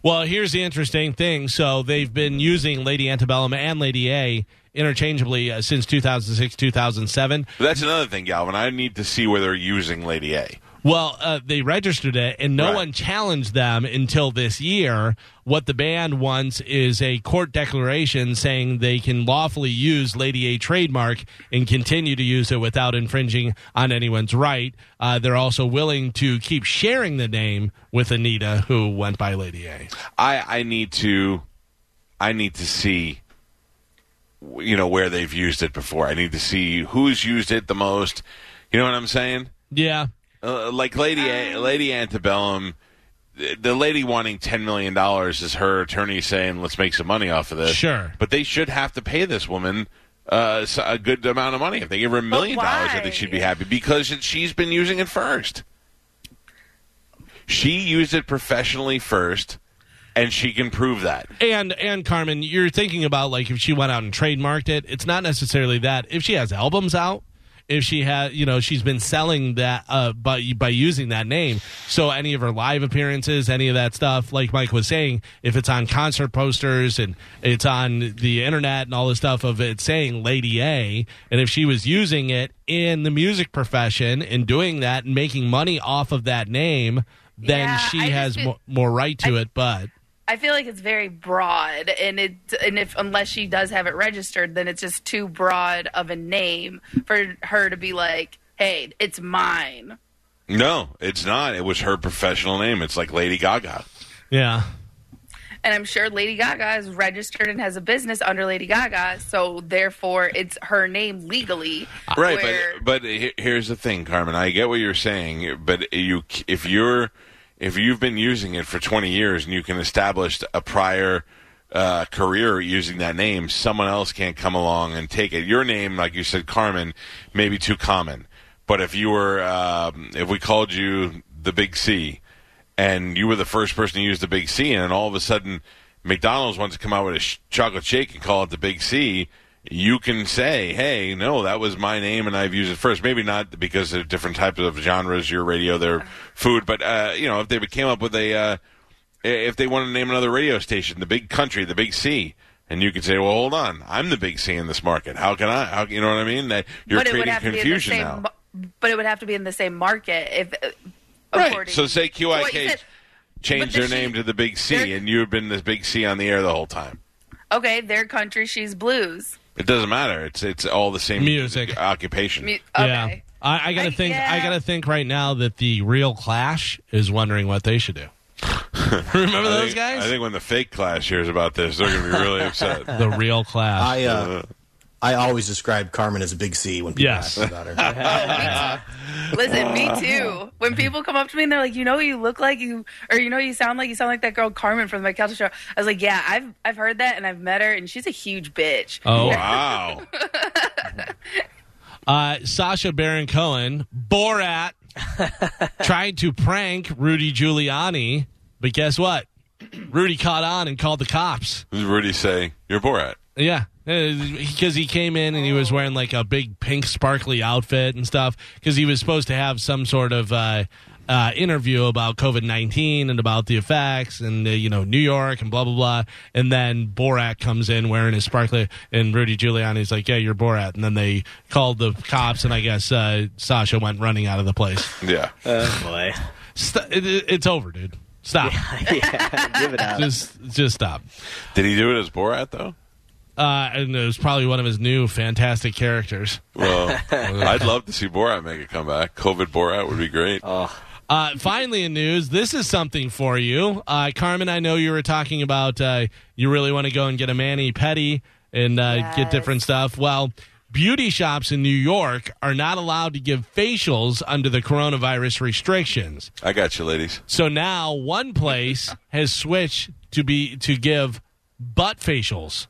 Well, here's the interesting thing. So they've been using Lady Antebellum and Lady A interchangeably uh, since 2006, 2007. But that's another thing, Galvin. I need to see where they're using Lady A. Well, uh, they registered it, and no Right. one challenged them until this year. What the band wants is a court declaration saying they can lawfully use Lady A trademark and continue to use it without infringing on anyone's right. Uh, they're also willing to keep sharing the name with Anita, who went by Lady A. I I need to I need to see you know where they've used it before. I need to see who's used it the most. You know what I'm saying? Yeah. Uh, like Lady A, Lady Antebellum, the, lady wanting ten million dollars is her attorney saying, "Let's make some money off of this." Sure. but they should have to pay this woman. Uh, a good amount of money. If they give her a million dollars, I think she'd be happy because it, she's been using it first. She used it professionally first, and she can prove that. And and Carmen, you're thinking about like if she went out and trademarked it. It's not necessarily that. If she has albums out if she had, you know, she's been selling that uh, by by using that name. So any of her live appearances, any of that stuff, like Mike was saying, if it's on concert posters and it's on the internet and all the stuff of it saying Lady A, and if she was using it in the music profession and doing that and making money off of that name, then Yeah, she I has feel- mo- more right to it. But I feel like it's very broad, and it and if unless she does have it registered, then it's just too broad of a name for her to be like, "Hey, it's mine." No, it's not. It was her professional name. It's like Lady Gaga. yeah. And I'm sure Lady Gaga is registered and has a business under Lady Gaga, so therefore it's her name legally. Right, where- but but here's the thing, Carmen. I get what you're saying, but you if you're if you've been using it for 20 years and you can establish a prior uh, career using that name, someone else can't come along and take it. Your name, like you said, Carmen, may be too common. But if you were, um, if we called you the Big C, and you were the first person to use the Big C, and all of a sudden McDonald's wants to come out with a sh- chocolate shake and call it the Big C, you can say, "Hey, no, that was my name, and I've used it first. Maybe not because they're different types of genres, your radio, their food, but uh, you know, if they came up with a, uh, if they wanted to name another radio station, the Big Country, the Big C. And you could say, "Well, hold on, I'm the big C in this market. How can I? How you know what I mean? That you're but it would creating have to be in the confusion same. now, But it would have to be in the same market if. uh, right? So say to what you QIK said. changed their the name to the Big C, and you've been this Big C on the air the whole time. Okay, their country, she's blues. It doesn't matter. It's it's all the same Music. occupation. Mu- Yeah. okay. I, I gotta I- think. I yeah. gotta think right now that the real Clash is wondering what they should do. <laughs> Remember I those think, guys? I think when the fake class hears about this, they're going to be really upset. <laughs> the real Clash. I uh, I always describe Carmen as a big C when people Yes. ask about her. <laughs> Listen, me too. When people come up to me and they're like, "You know, what you look like you, or you know, what you sound like you sound like that girl Carmen from the Kelly Show." I was like, "Yeah, I've I've heard that and I've met her, and she's a huge bitch." oh, Wow. <laughs> uh, Sacha Baron Cohen, Borat, <laughs> tried to prank Rudy Giuliani, but guess what? Rudy caught on and called the cops. What did Rudy say? You're Borat. Yeah, because he came in and he was wearing like a big pink sparkly outfit and stuff. Because he was supposed to have some sort of uh, uh, interview about COVID nineteen and about the effects and uh, you know New York and blah blah blah. And then Borat comes in wearing his sparkly, and Rudy Giuliani's like, "Yeah, you're Borat." And then they called the cops, and I guess uh, Sacha went running out of the place. Yeah. Oh boy. St- it, it's over, dude. Stop. <laughs> yeah, give it up. Just just stop. Did he do it as Borat though? Uh, and it was probably one of his new fantastic characters. Well, <laughs> I'd love to see Borat make a comeback. COVID Borat would be great. Oh, Uh, finally, in news, this is something for you. Uh, Carmen, I know you were talking about uh, you really want to go and get a mani petty and uh, get different stuff. Well, beauty shops in New York are not allowed to give facials under the coronavirus restrictions. I got you, ladies. So now one place has switched to be to give butt facials.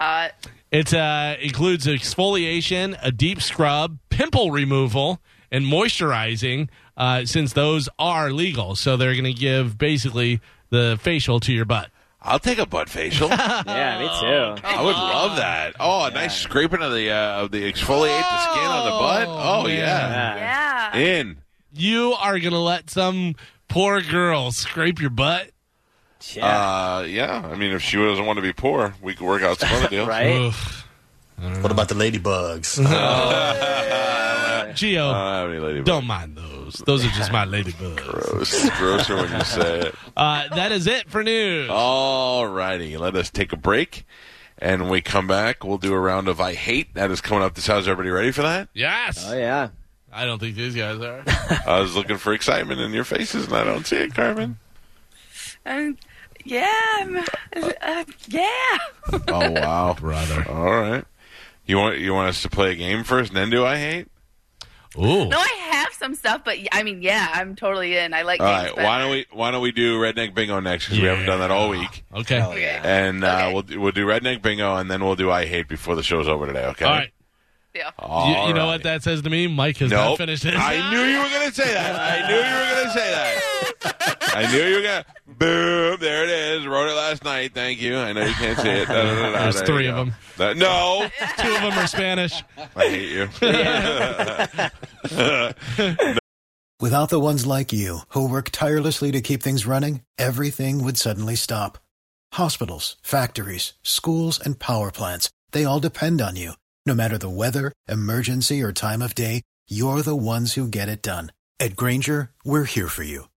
Uh, It uh, includes exfoliation, a deep scrub, pimple removal, and moisturizing, uh, since those are legal. So they're going to give basically the facial to your butt. I'll take a butt facial. <laughs> yeah, me too. I would love that. Oh, a nice scraping of the uh, of the exfoliate the skin on the butt. Oh man. yeah, yeah. in. You are going to let some poor girl scrape your butt? Yeah. Uh, yeah. I mean, if she doesn't want to be poor, we could work out some other <laughs> deals. right? Oof. What about the ladybugs? <laughs> Gio, I don't have any lady don't mind those. Those are just my ladybugs. Gross. Grosser when you say it. <laughs> Uh, that is it for news. All righty. Let us take a break. And when we come back, we'll do a round of I Hate. That is coming up this house. Everybody ready for that? Yes. Oh yeah. I don't think these guys are. I was looking for excitement in your faces, and I don't see it, Carmen. Um, yeah. I'm- Uh, yeah. Oh, wow. <laughs> Brother. All right. You want you want us to play a game first, and then do I hate? Ooh. No, I have some stuff, but I mean, yeah, I'm totally in. I like. All games right. better. Why don't we Why don't we do redneck bingo next? Because we haven't done that all week. Okay. Hell yeah. And uh, Okay. we'll do- we'll do redneck bingo, and then we'll do I hate before the show's over today. Okay. All right. Yeah. You, you know what that says to me? Mike has not finished his. I knew you were going to say that. <laughs> I knew you were going to say that. <laughs> I knew you were going to. Boom. There it is. Wrote it last night. Thank you. I know you can't see it. Da, da, da, da. There's There three of them. That- no. Two of them are Spanish. I hate you. <laughs> Without the ones like you, who work tirelessly to keep things running, everything would suddenly stop. Hospitals, factories, schools, and power plants, they all depend on you. No matter the weather, emergency, or time of day, you're the ones who get it done. At Grainger, we're here for you